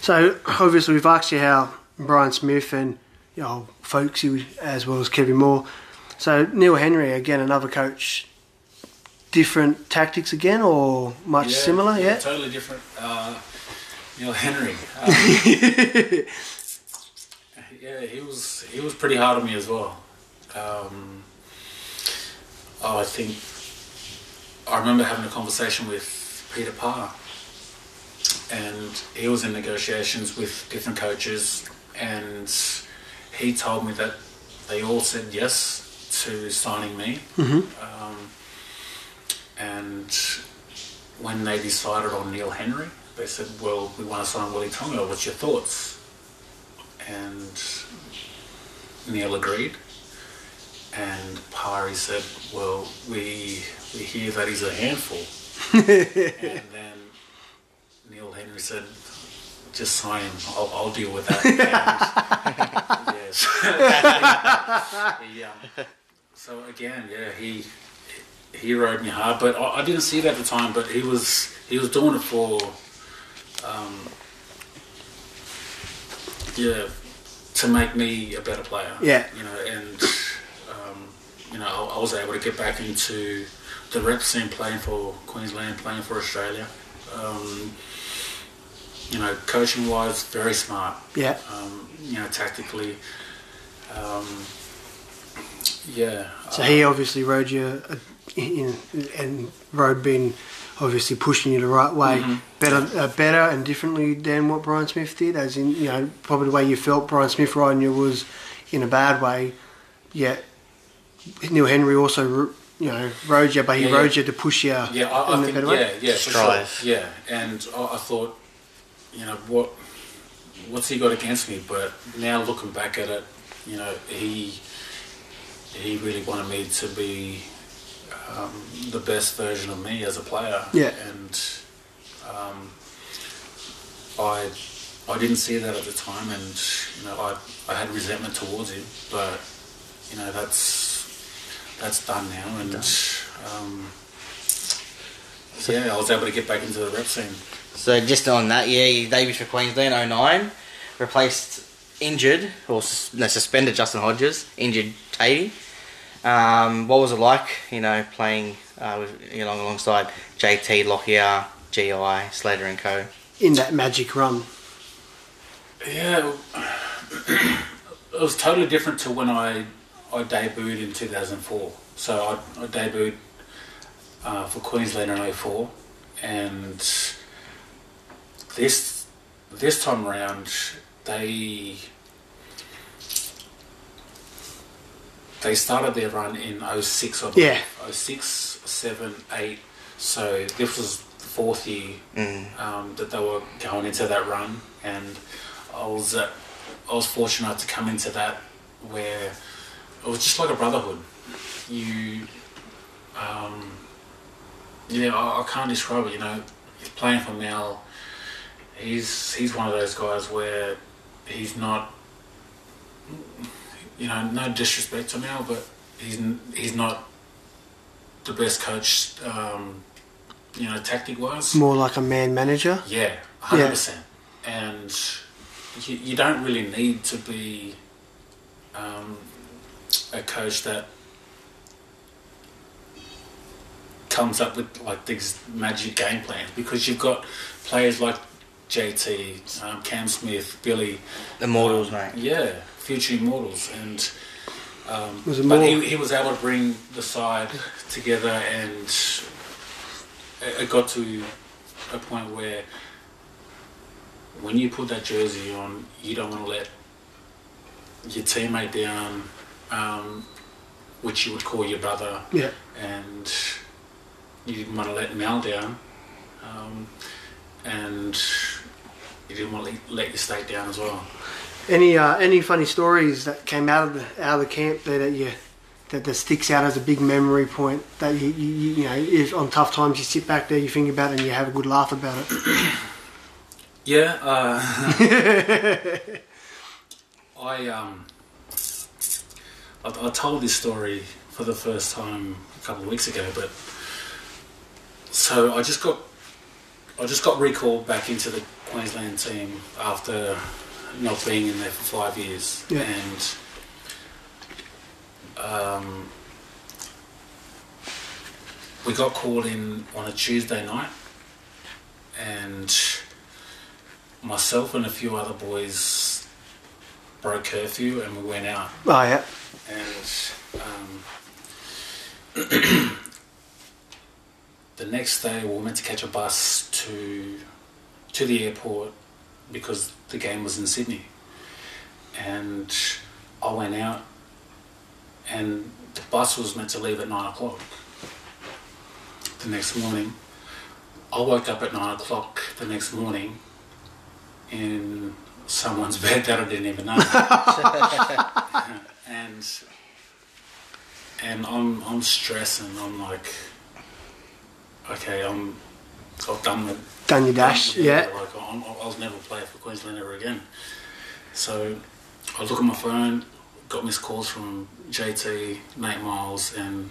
So obviously we've asked you how Brian Smith and you know Folksy as well as Kevin Moore. So Neil Henry again, another coach. Different tactics again, or much similar? Yeah. totally different. Uh, Neil Henry. Um, yeah, he was he was pretty hard on me as well. Um, oh, I think I remember having a conversation with Peter Parr, and he was in negotiations with different coaches, and he told me that they all said yes to signing me. Um, and when they decided on Neil Henry, they said, "Well, we want to sign Willie Tonga. What's your thoughts?" And Neil agreed. And Pari said, "Well, we we hear that he's a handful." and then Neil Henry said, "Just sign him. I'll, I'll deal with that." And, yes. he, um, so again, yeah, he he rode me hard, but I, I didn't see it at the time. But he was he was doing it for, um, yeah, to make me a better player. Yeah. you know, and um, you know, I, I was able to get back into the rep scene, playing for Queensland, playing for Australia. Um, you know, coaching wise, very smart. Yeah. Um, you know, tactically. Um, yeah. So he obviously rode you, uh, in, and rode been obviously pushing you the right way, Mm-hmm. better, uh, better and differently than what Brian Smith did. As in, you know, probably the way you felt Brian Smith riding you was in a bad way. Yet Neil Henry also, you know, rode you, but he Yeah, yeah. rode you to push you Yeah, I, in I a think better way. yeah, yeah, for Strive. sure. Yeah, and I, I thought, you know, what what's he got against me? But now looking back at it, you know, he he really wanted me to be um, the best version of me as a player. Yeah. and um, I I didn't see that at the time, and you know, I I had resentment towards him, but you know, that's that's done now, and. Um, yeah, I was able to get back into the rep scene. So just on that, yeah, you debuted for Queensland 09, replaced injured or no, suspended Justin Hodges, injured Tatey. Um, what was it like, you know, playing uh, with, you know, alongside JT, Lockyer, GI, Slater and Co. In that magic run. Yeah, it was totally different to when I I debuted in 2004. So I, I debuted uh, for Queensland in 04, and this this time round they they started their run in 06 I believe. Yeah. 06, 7, 8. So this was the fourth year Mm. um, that they were going into that run, and I was uh, I was fortunate enough to come into that where it was just like a brotherhood. You, um, yeah, I, I can't describe it. You know, he's playing for Mal. He's he's one of those guys where he's not. You know, no disrespect to Mal, but he's he's not the best coach. Um, you know, tactic wise. More like a man manager. Yeah, hundred percent. And you, you don't really need to be um, a coach that comes up with like these magic game plans because you've got players like JT, um, Cam Smith, Billy, Immortals, um, mate. Yeah, future immortals, and um, Was but he, he was able to bring the side together, and it, it got to a point where when you put that jersey on, you don't want to let your teammate down, um, which you would call your brother, Yeah. and you didn't want to let Mal down, um, and you didn't want to let your state down as well. Any uh, any funny stories that came out of the out of the camp there that you that, that sticks out as a big memory point that you you, you know if on tough times you sit back there you think about it and you have a good laugh about it. Yeah, uh, I um, I, I told this story for the first time a couple of weeks ago, but so I just got I just got recalled back into the Queensland team after not being in there for five years, Yeah. and um, we got called in on a Tuesday night, and myself and a few other boys broke curfew and we went out Oh yeah. and um, the next day we were meant to catch a bus to to the airport because the game was in Sydney and I went out and the bus was meant to leave at nine o'clock the next morning I woke up at nine o'clock the next morning in someone's bed that I didn't even know and and I'm I'm stressing. I'm like, okay, I'm I've done the Your dash. Yeah. Like I'm, I'll never play for Queensland ever again. So I look at my phone, got missed calls from JT, Nate Miles, and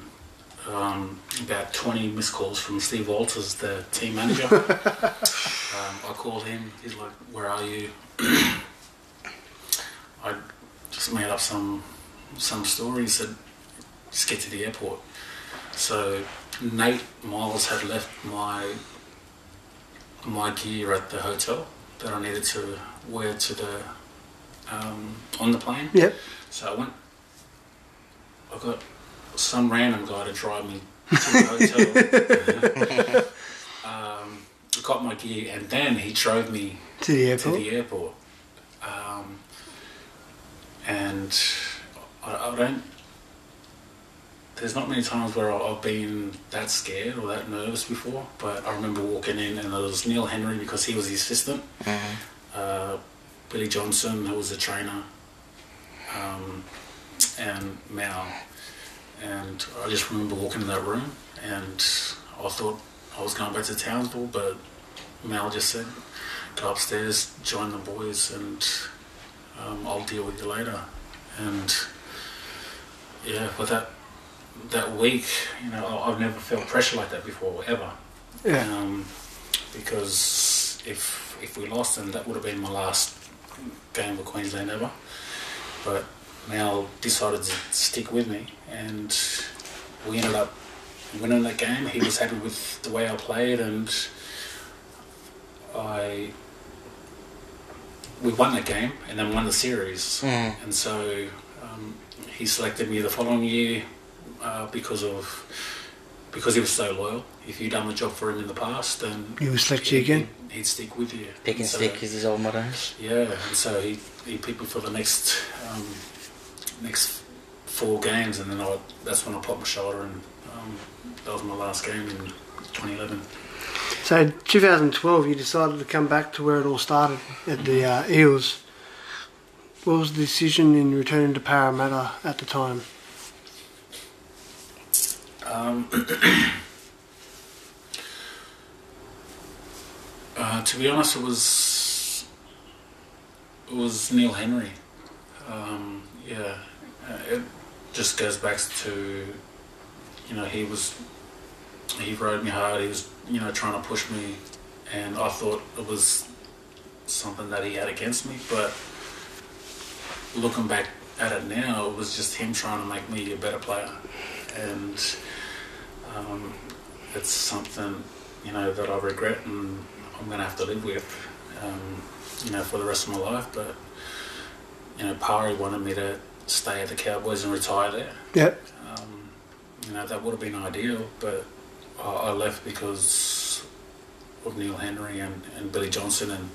um, about 20 missed calls from Steve Walters, the team manager. um, I called him. He's like, "Where are you?" I just made up some some story. He said, "Just get to the airport." So Nate Miles had left my my gear at the hotel that I needed to wear to the um, on the plane. Yep. So I went. I got some random guy to drive me to the hotel. um, I got my gear, and then he drove me To the airport. to the airport. Um, and I, I don't. There's not many times where I've been that scared or that nervous before, but I remember walking in and there was Neil Henry because he was the assistant, uh, Billy Johnson, who was the trainer, um, and Mal. And I just remember walking in that room and I thought I was going back to Townsville, but Mal just said, go upstairs, join the boys, and um, I'll deal with you later. And yeah, but that that week, you know, I've never felt pressure like that before, ever. Yeah. Um, because if if we lost, then that would have been my last game for Queensland ever. But Mal decided to stick with me, and we ended up winning that game. He was happy with the way I played, and I we won that game and then won the series. Mm. And so um, he selected me the following year uh, because of because he was so loyal. If you'd done the job for him in the past, then He would select you again? He'd, he'd stick with you. Pick and So- stick is his old motto. yeah, and so he, he picked me for the next um, next four games, and then I, that's when I popped my shoulder, and um, that was my last game in 2011. So 2012, you decided to come back to where it all started at the uh, Eels. What was the decision in returning to Parramatta at the time? Um, uh, to be honest, it was it was Neil Henry. Um, yeah, uh, it just goes back to you know he was he rode me hard. He was you know trying to push me, and I thought it was something that he had against me. But looking back at it now, it was just him trying to make me a better player, and um, it's something you know that I regret and I'm going to have to live with, um, you know, for the rest of my life. But you know, Pari wanted me to stay at the Cowboys and retire there. Yep. Um, you know, that would have been ideal, but I, I left because of Neil Henry and, and Billy Johnson and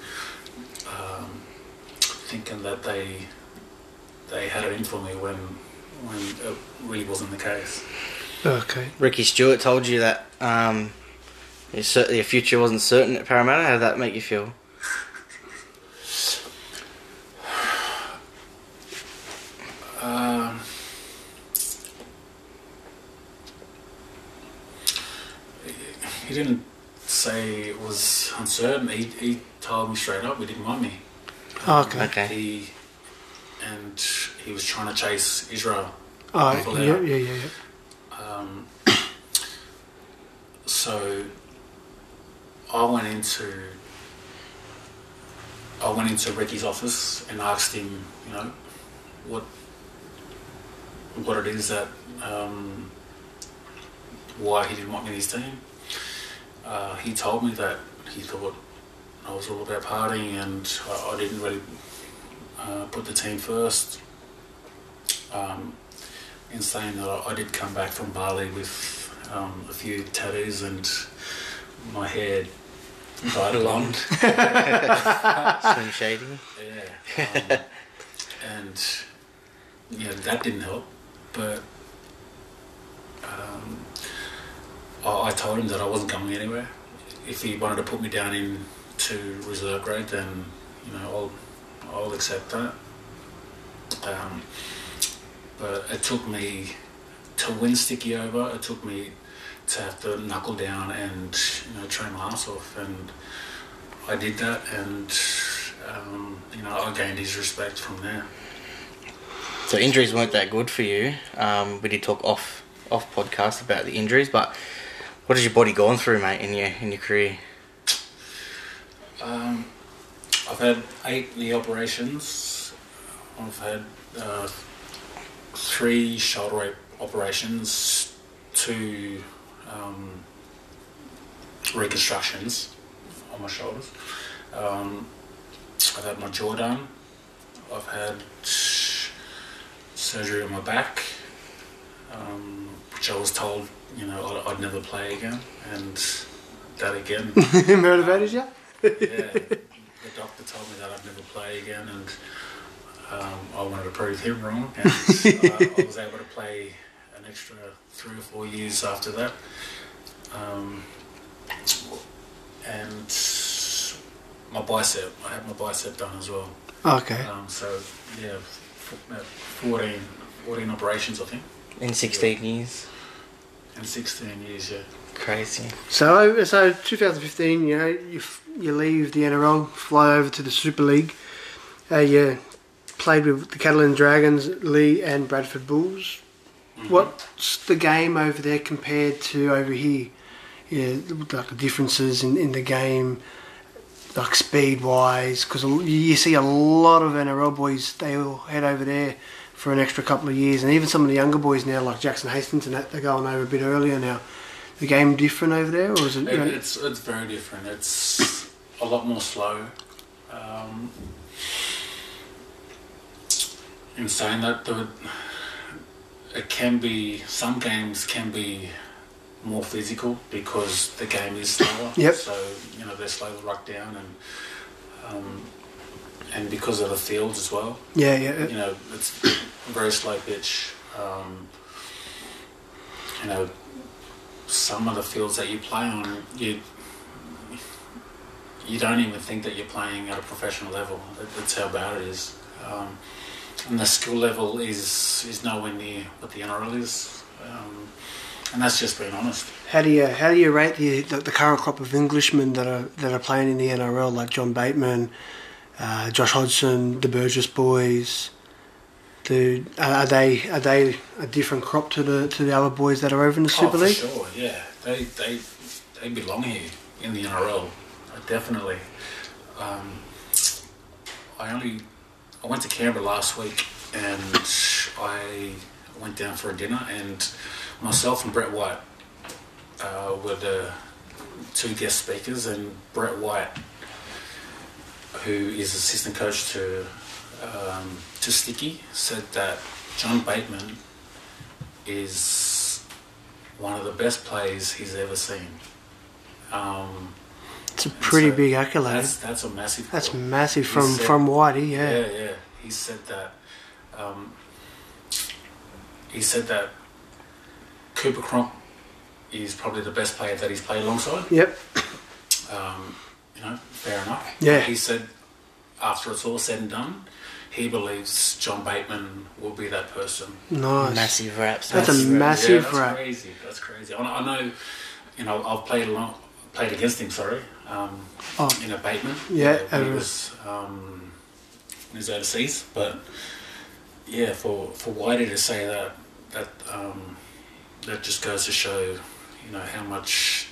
um, thinking that they they had it in for me when when it really wasn't the case. Okay. Ricky Stuart told you that um, your, your future wasn't certain at Parramatta. How did that make you feel? Um, he didn't say it was uncertain. He, he told me straight up he didn't want me. Okay. Okay. He and he was trying to chase Israel. Oh, yeah, yeah, yeah, yeah. Um, so I went into I went into Ricky's office and asked him, you know, what what it is that um, why he didn't want me in his team. Uh, he told me that he thought I was all about partying and I, I didn't really uh, put the team first. Um, in saying that I, I did come back from Bali with um, a few tattoos and my hair dyed blonde. Slim Shady. Yeah. Um, and yeah, that didn't help. But um, I, I told him that I wasn't going anywhere. If he wanted to put me down in to reserve grade, then you know I'll I'll accept that. But it took me to win Sticky over. It took me to have to knuckle down and you know train my ass off, and I did that, and um, you know I gained his respect from there. So injuries weren't that good for you. Um, we did talk off off podcast about the injuries, but what has your body gone through, mate, in your in your career? Um, I've had eight knee operations. I've had uh, three shoulder op- operations, two um, reconstructions on my shoulders. Um, I've had my jaw done. I've had surgery on my back, um, which I was told, you know, I'd, I'd never play again, and that again Motivated you? yeah, the doctor told me that I'd never play again, and um, I wanted to prove him wrong. And I, I was able to play an extra three or four years after that. Um, and my bicep, I had my bicep done as well. Okay. Um, so, yeah, f- 14, 14 operations, I think, In sixteen years, in 16 years, yeah. crazy. So, so 2015, you know, you, f- you leave the NRL, fly over to the Super League. Uh, you played with the Catalan Dragons, Lee and Bradford Bulls. What's the game over there compared to over here? Yeah, like the differences in, in the game, like speed wise, because you see a lot of NRL boys, they all head over there for an extra couple of years, and even some of the younger boys now, like Jackson Hastings and that, they're going over a bit earlier now. The game different over there, or is it? It, it's it's very different. It's a lot more slow. Um, in saying that, the, it can be some games can be more physical because the game is slower. Yep. So you know they're slow to ruck down and um, and because of the fields as well yeah, yeah, you know, it's a very slow pitch. Um, you know, some of the fields that you play on, you you don't even think that you're playing at a professional level. That's how bad it is. Um, and the school level is is nowhere near what the NRL is. Um, and that's just being honest. How do you how do you rate the, the the current crop of Englishmen that are that are playing in the NRL, like John Bateman, uh, Josh Hodgson, the Burgess boys? Do, are they are they a different crop to the to the other boys that are over in the Super oh, League? For sure, yeah. They they they belong here in the NRL, definitely. Um, I only I went to Canberra last week and I went down for a dinner and myself and Brett White uh, were the two guest speakers, and Brett White, who is assistant coach to um, to Sticky, said that John Bateman is one of the best players he's ever seen. Um, It's a pretty so big accolade. That's that's a massive. That's deal. massive from said- from Whitey. Yeah. yeah, yeah. He said that. Um, he said that Cooper Cronk is probably the best player that he's played alongside. Yep. Um, you know, fair enough. Yeah. He said after it's all said and done, he believes John Bateman will be that person. Nice. Massive raps. That's a That's- massive yeah, that's rap. crazy. That's crazy. I, I know. You know, I've played along, played against him. Sorry, um, Oh. in a Bateman. Yeah, when he uh, was um, when he was overseas. But yeah, for for Whitey to say that that um, that just goes to show, you know, how much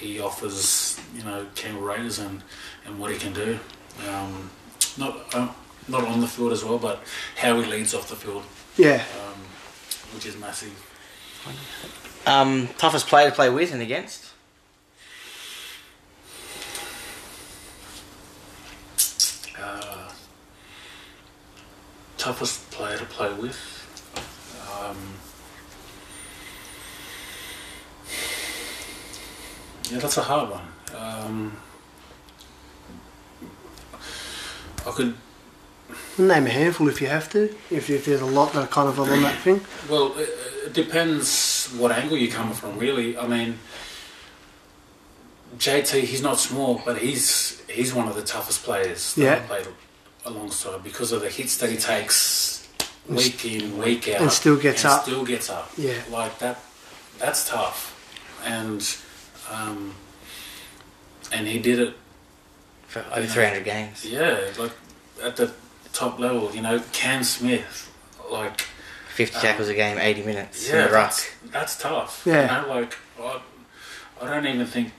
he offers, you know, Ken Raiders and and what he can do. Um, not uh, not on the field as well, but how he leads off the field Yeah. um, which is massive. Um, toughest player to play with and against? Uh, toughest player to play with. Um, yeah, that's a hard one. Um, I could. Name a handful if you have to. If, if there's a lot that are kind of on that thing. Well, it, it depends what angle you're coming from, really. I mean, JT, he's not small, but he's he's one of the toughest players that Yeah. I've played alongside because of the hits that he takes week in, week out, And still gets and up. Still gets up. Yeah. like that. That's tough, and um, and he did it. For over 300 games. Yeah, like at the top level. You know, Cam Smith, like 50 tackles a game, 80 minutes in yeah, the ruck. that's, that's tough. Yeah. You know, like I, I don't even think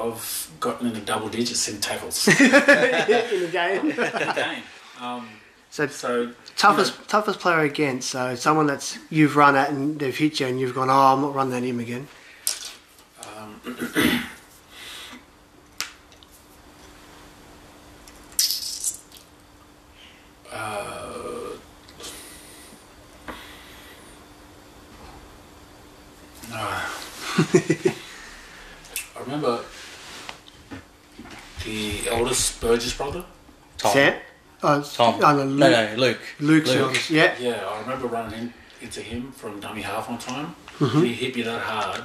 I've gotten into double digits in tackles in in the game. the game. Um, So so toughest toughest player against. So someone that's you've run at and they've hit you and you've gone, oh, I'm not running at him again. uh, ah. I remember the eldest Burgess brother. Tom. Sam? Oh, Tom. Oh, no, no, Luke. no, Luke. Luke's Luke. yours. Yeah. Yeah, I remember running in, into him from dummy half one time. Mm-hmm. He hit me that hard.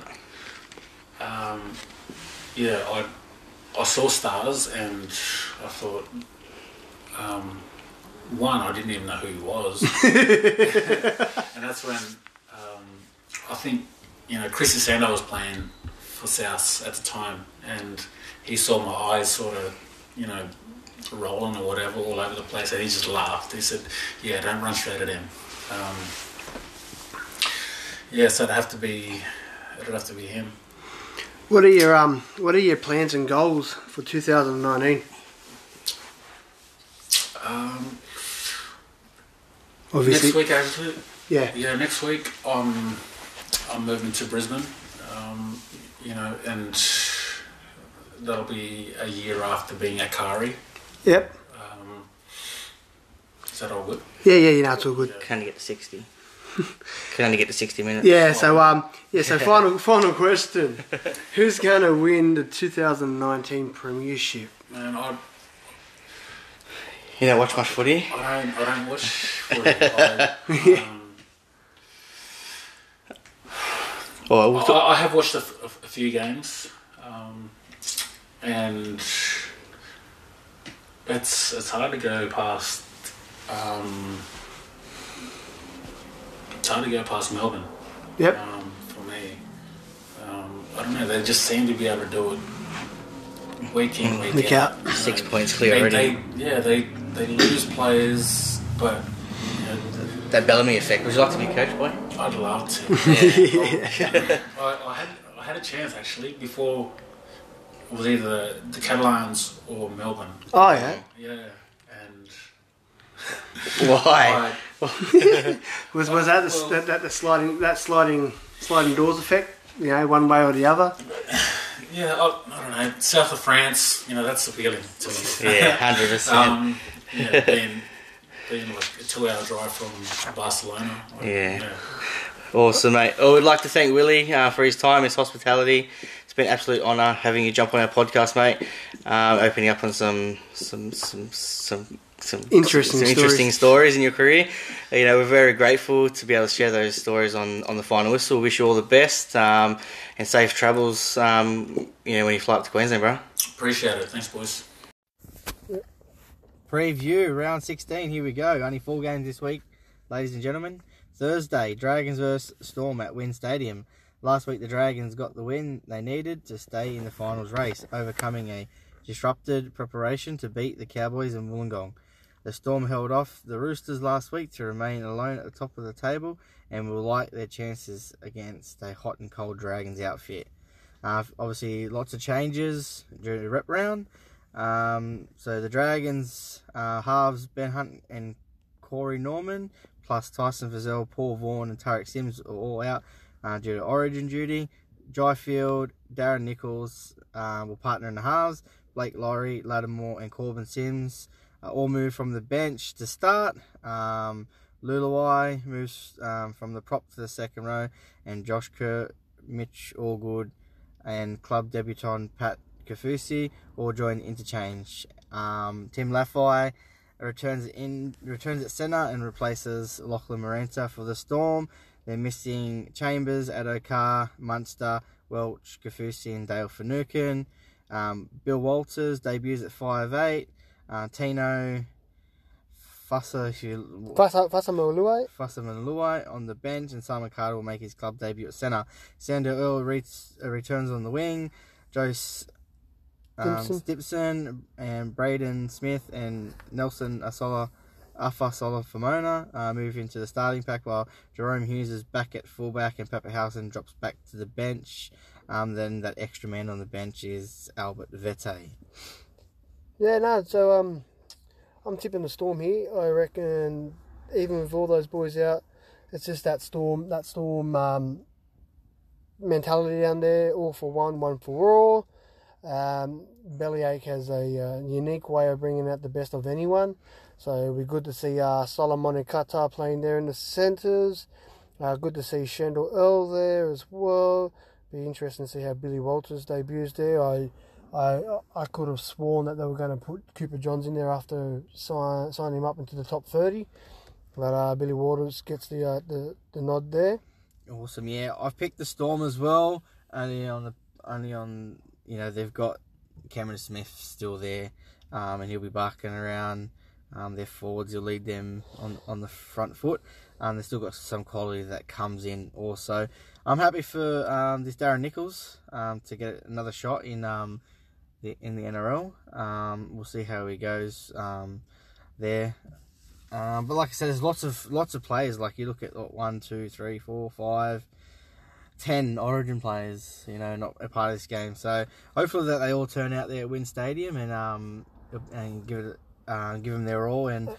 Um, yeah, I I saw stars and I thought, um, one, I didn't even know who he was, and that's when um, I think you know Chris Sandow was playing for South at the time, and he saw my eyes sort of, you know, rolling or whatever all over the place, and he just laughed. He said, "Yeah, don't run straight at him." Um, yeah, so it'd have to be, it'd have to be him. What are your um What are your plans and goals for 2019? Um, Obviously, next week, actually, yeah. yeah, next week I'm I'm moving to Brisbane. Um, you know, and that'll be a year after being at Kari. Yep. Um, is that all good? Yeah, yeah. You know, it's all good. Can only get to 60. Can only get to 60 minutes. Yeah. So um, yeah. So final final question: Who's going to win the 2019 Premiership? Man, I, You don't watch much footy? I don't I don't watch. footy. I, um, Well, we'll I, I have watched a, f- a f- a few games, um, and it's it's hard to go past. Um, it's hard to go past Melbourne Yep. um, for me. Um, I don't know. They just seem to be able to do it week in, week, Week out. out. Six know. points clear They, already. they, yeah, they they lose players, but you know, that Bellamy effect. Would you like to be coach, boy? I'd love to. Yeah. I, I had I had a chance actually before it was either the Catalans or Melbourne. Oh yeah. Yeah, and Why? I, Was was that the, Well- that, that the sliding that sliding sliding doors effect? you know, one way or the other. Yeah, I, I don't know. South of France, you know, that's appealing to me. Yeah, hundred percent. Um, yeah, being, being like a two-hour drive from Barcelona. like, Yeah. Awesome, mate. I would like to thank Willie uh, for his time, his hospitality. It's been an absolute honour having you jump on our podcast, mate. Um, opening up on some some some some. Some Interesting some interesting stories in your career. You know, we're very grateful to be able to share those stories on, on the final whistle. Wish you all the best um, and safe travels. Um, you know, when you fly up to Queensland, bro. Appreciate it. Thanks, boys. Preview round 16. Here we go. Only four games this week, ladies and gentlemen. Thursday, Dragons vs Storm at WIN Stadium. Last week, the Dragons got the win they needed to stay in the finals race, overcoming a disrupted preparation to beat the Cowboys in Wollongong. The Storm held off the Roosters last week to remain alone at the top of the table and will like their chances against a hot and cold Dragons outfit. Uh, obviously, lots of changes during the rep round. Um, so the Dragons uh, halves Ben Hunt and Corey Norman, plus Tyson Frizell, Paul Vaughan, and Tariq Sims are all out uh, due to Origin duty. Jai Field, Darren Nichols uh, will partner in the halves. Blake Lawrie, Lattimore, and Korbin Sims uh, all move from the bench to start. Um, Luluai moves um, from the prop to the second row, and Josh Kerr, Mitch Allgood, and club debutant Pat Kaufusi all join interchange. Um, Tim Lafai returns in returns at centre and replaces Lachlan Maranta for the Storm. They're missing Chambers, Addo-Carr, Munster, Welch, Kaufusi, and Dale Finucane. Um, Bill Walters debuts at 5'8". Uh, Tino if you Fasa Fasamolue. On the bench, and Simon Carter will make his club debut at centre. Sandor Earl re- uh, returns on the wing. Jose um, Stimson and Brandon Smith and Nelson Asola Afasola Famona uh, move into the starting pack while Jahrome Hughes is back at fullback and Papenhuyzen drops back to the bench. Um, then that extra man on the bench is Albert Vete. Yeah, no. So um, I'm tipping the storm here. I reckon even with all those boys out, it's just that storm, that storm um, mentality down there. All for one, one for all. Um, Bellyache has a uh, unique way of bringing out the best of anyone. So it'll be good to see uh, Solomon and Kata playing there in the centres. Uh, good to see Sandor Earl there as well. Be interesting to see how Billy Walters debuts there. I I I could have sworn that they were going to put Cooper Johns in there after sign, sign him up into the top thirty, but uh, Billy Waters gets the, uh, the the nod there. Awesome, yeah. I've picked the Storm as well. Only on the only on you know they've got Cameron Smith still there, um, and he'll be barking around. Um, their forwards will lead them on on the front foot. Um, they've still got some quality that comes in also. I'm happy for um, this Darren Nichols um, to get another shot in um, the in the NRL. Um, we'll see how he goes there. But like I said, there's lots of lots of players. Like you look at one, two, three, four, five, ten Origin players. You know, not a part of this game. So hopefully that they all turn out there at WIN Stadium and and give it uh, give them their all and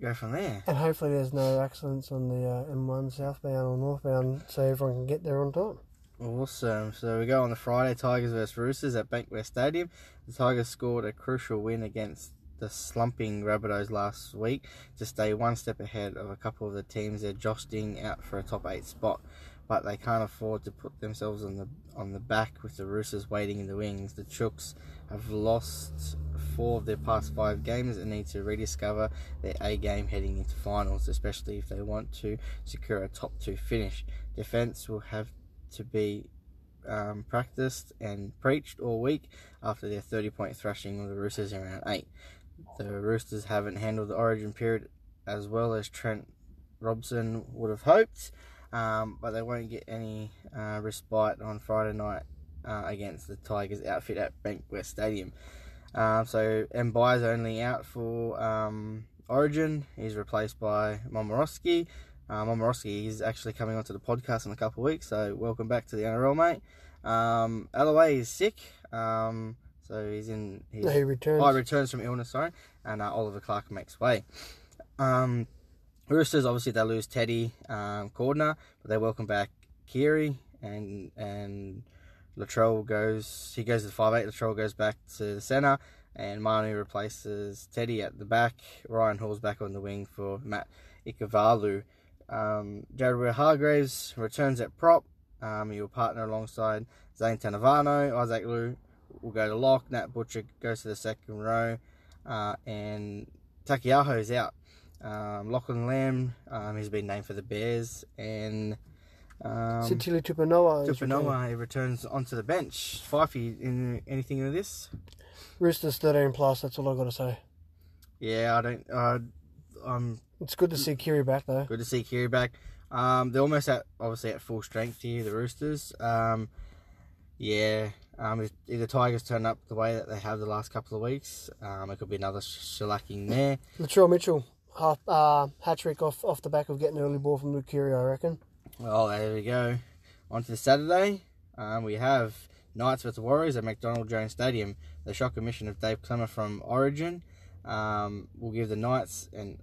go from there. And hopefully there's no accidents on the uh, M1 southbound or northbound, so everyone can get there on time. Awesome. So we go on the Friday, Tigers versus Roosters at Bankwest Stadium. The Tigers scored a crucial win against the slumping Rabbitohs last week to stay one step ahead of a couple of the teams they're jostling out for a top eight spot. But they can't afford to put themselves on the on the back with the Roosters waiting in the wings. The Chooks have lost four of their past five games and need to rediscover their A game heading into finals, especially if they want to secure a top two finish. Defence will have to be um, practiced and preached all week after their 30 point thrashing of the Roosters in round 8. The Roosters haven't handled the origin period as well as Trent Robinson would have hoped, um, but they won't get any uh, respite on Friday night uh, against the Tigers outfit at Bankwest Stadium. Um, so Mbye's only out for um, Origin. He's replaced by Momirovski. Um, Momirovski is actually coming onto the podcast in a couple of weeks, so welcome back to the NRL, mate. Um, Alloway is sick, um, so he's in. He's, He returns. Oh, returns from illness, sorry, and uh, Oliver Clark makes way. Um, Roosters obviously they lose Teddy um, Cordner, but they welcome back Keary and and Latrell goes. He goes to the five eight. Latrell goes back to the centre, and Manu replaces Teddy at the back. Ryan Hall's back on the wing for Matt Ikuvalu. Um, Jared Hargreaves returns at prop. Um, he will partner alongside Zane Tetevano. Isaac Liu will go to lock. Nat Butcher goes to the second row. Uh, and Taukeiaho is out. Um, Lachlan Lamb, um, he's been named for the Bears. And um, Sitili Tupouniua. Tupouniua, returns onto the bench. Fifey, in anything in this? Roosters 13 plus, that's all I've got to say. Yeah, I don't. Uh, I'm It's good to see Keary back though. Good to see Keary back. Um, they're almost at obviously at full strength here, the Roosters. Um, yeah, um, if, if the Tigers turn up the way that they have the last couple of weeks, um, it could be another shellacking there. Latrell Mitchell, half, uh, hat trick off, off the back of getting an early ball from Luke Keary, I reckon. Well, there we go. On to the Saturday. Um, we have Knights versus Warriors at McDonald Jones Stadium. The shock omission of Dave Klemmer from Origin um, will give the Knights an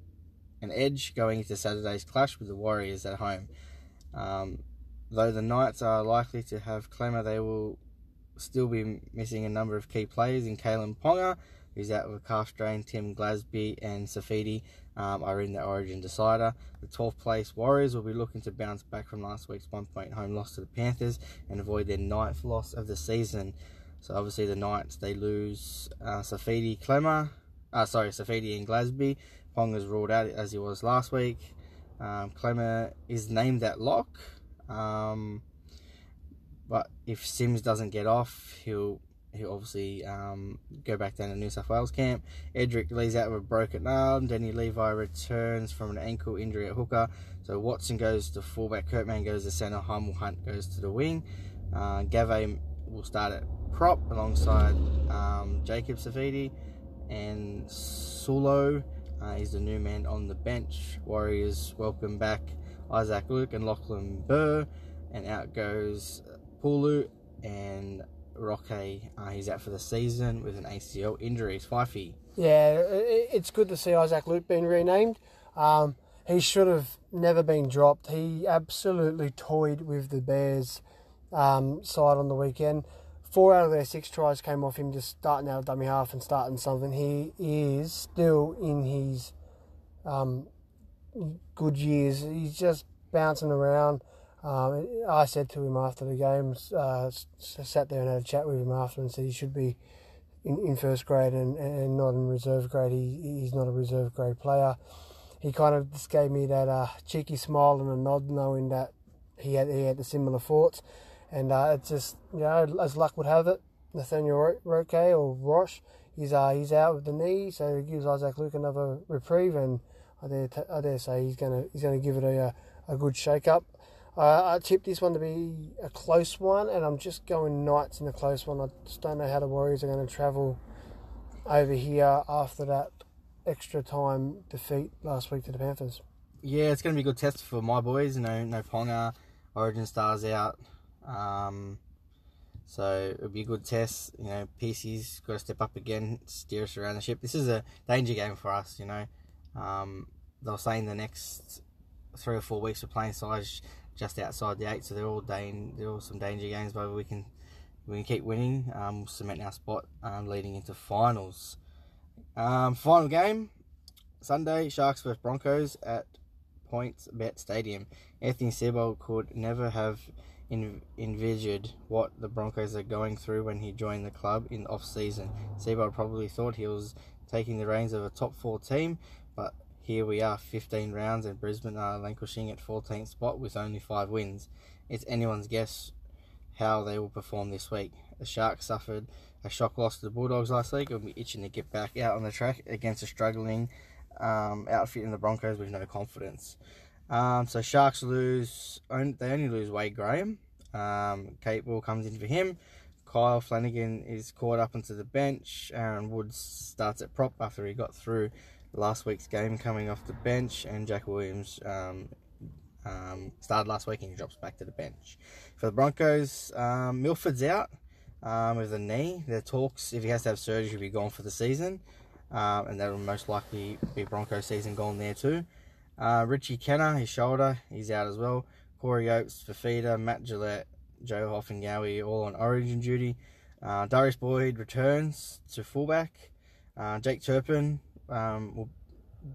an edge going into Saturday's clash with the Warriors at home. Um, though the Knights are likely to have Klemmer, they will still be missing a number of key players in Kalyn Ponga, who's out with calf strain. Tim Glasby and Saifiti um, are in the Origin decider. The 12th place Warriors will be looking to bounce back from last week's one point home loss to the Panthers and avoid their ninth loss of the season. So obviously the Knights they lose uh, Saifiti Klemmer, uh, sorry Saifiti and Glasby. Ponga's ruled out as he was last week. Um, Klemmer is named at lock. Um, but if Sims doesn't get off, he'll he'll obviously um, go back down to New South Wales camp. Edric leaves out with a broken arm. Danny Levi returns from an ankle injury at hooker. So Watson goes to fullback. Kurt Mann goes to centre. Hymel Hunt goes to the wing. Uh, Gave will start at prop alongside um, Jacob Saifiti and Sulo. Uh, he's the new man on the bench. Warriors welcome back Isaac Luke and Lachlan Burr. And out goes Pulu and Roque. Uh, he's out for the season with an ACL injury. It's Fifey. Yeah, it's good to see Isaac Luke being renamed. Um, he should have never been dropped. He absolutely toyed with the Bears um, side on the weekend. Four out of their six tries came off him just starting out dummy half and starting something. He is still in his um, good years. He's just bouncing around. Um, I said to him after the game, uh, sat there and had a chat with him after and said he should be in, in first grade and, and not in reserve grade. He, he's not a reserve grade player. He kind of just gave me that uh, cheeky smile and a nod, knowing that he had he had the similar thoughts. And uh, it's just you know, as luck would have it, Nathaniel Ro- Roque or Roche, he's uh, he's out with the knee, so it gives Isaac Luke another reprieve. And I dare t- I dare say he's gonna he's gonna give it a a good shake up. Uh, I tipped this one to be a close one, and I'm just going Knights in a close one. I just don't know how the Warriors are going to travel over here after that extra time defeat last week to the Panthers. Yeah, it's going to be a good test for my boys. Know, no Ponga, Origin Stars out. Um, so it'll be a good test. You know, PC's got to step up again, steer us around the ship. This is a danger game for us. You know, um, they were saying the next three or four weeks we're playing sides just outside the eight, so they're all dan- they're all some danger games. But we can we can keep winning. Um, we'll cement our spot um, leading into finals. Um, final game Sunday: Sharks versus Broncos at Points Bet Stadium. Anthony Sebo could never have en- envisaged what the Broncos are going through when he joined the club in off season. Sebo probably thought he was taking the reins of a top four team, but here we are, 15 rounds, and Brisbane are languishing at 14th spot with only five wins. It's anyone's guess how they will perform this week. The Sharks suffered a shock loss to the Bulldogs last week and will be itching to get back out on the track against a struggling um, outfit in the Broncos with no confidence. Um, so Sharks lose, they only lose Wade Graham. Um, Kate Ball comes in for him. Kyle Flanagan is caught up onto the bench. Aaron Woods starts at prop after he got through last week's game coming off the bench. And Jack Williams um, um, started last week and he drops back to the bench. For the Broncos, um, Milford's out um, with a knee. There talks if he has to have surgery, he'll be gone for the season. Um, and that will most likely be Broncos season gone there too. Uh, Richie Kennar, his shoulder, he's out as well. Corey Oates, Fifita, Matt Gillett, Joe Ofahengaue all on origin duty. Uh, Darius Boyd returns to fullback. Uh, Jake Turpin um, will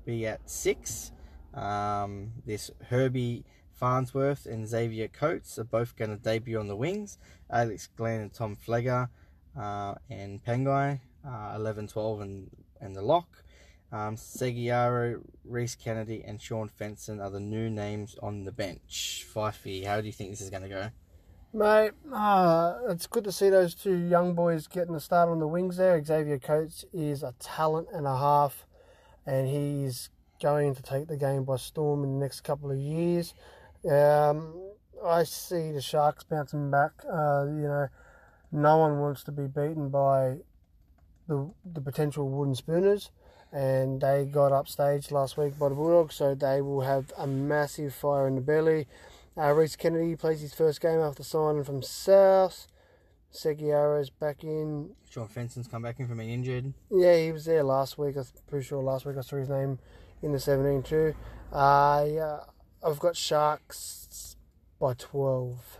be at six. Um, this Herbie Farnworth and Xavier Coates are both going to debut on the wings. Alex Glenn and Tom Flegler uh, and Pangai, uh, 11 12 and, and the lock. Um, Seguiaro, Reese Kennedy, and Shaun Fensom are the new names on the bench. Fifey, how do you think this is going to go? Mate, uh, it's good to see those two young boys getting a start on the wings there. Xavier Coates is a talent and a half, and he's going to take the game by storm in the next couple of years. Um, I see the Sharks bouncing back. Uh, you know, no one wants to be beaten by the the potential wooden spooners, and they got upstaged last week by the Bulldogs, so they will have a massive fire in the belly. Uh, Reese Kennedy plays his first game after signing from South. Seguiaro's back in. Shaun Fensom's come back in from being injured. Yeah, he was there last week. I'm pretty sure last week I saw his name in the 17 too. Uh, yeah, I've got Sharks by 12.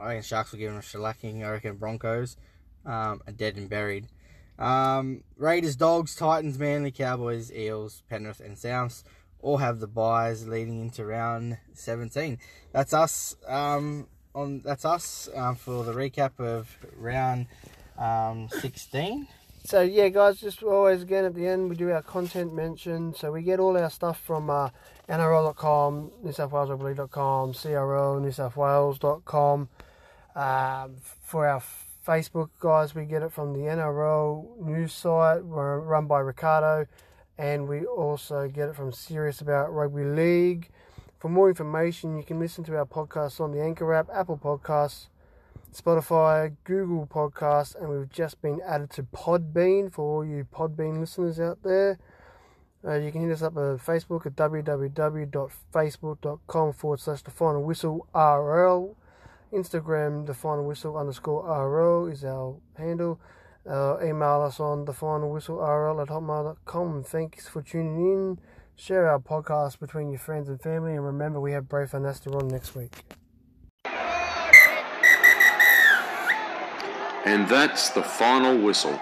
I reckon Sharks will give them a shellacking. I reckon Broncos um, are dead and buried. Um, Raiders, Dogs, Titans, Manly, Cowboys, Eels, Penrith, and Souths all have the buys leading into round 17. That's us. Um, on that's us um, for the recap of round um, 16. So yeah, guys, just always again at the end we do our content mention. So we get all our stuff from uh, NRL.com, New South Wales CRO, New South Wales.com. Um, for our Facebook guys, we get it from the NRL news site, run by Ricardo, and we also get it from Serious About Rugby League. For more information, you can listen to our podcast on the Anchor app, Apple Podcasts, Spotify, Google Podcasts, and we've just been added to Podbean for all you Podbean listeners out there. Uh, you can hit us up on Facebook at www.facebook.com forward slash the final whistle RL. Instagram, the final whistle underscore RL is our handle. Uh, email us on the final whistle RL at hotmail.com. Thanks for tuning in. Share our podcast between your friends and family, and remember we have Braith Anasta on next week. And that's the final whistle.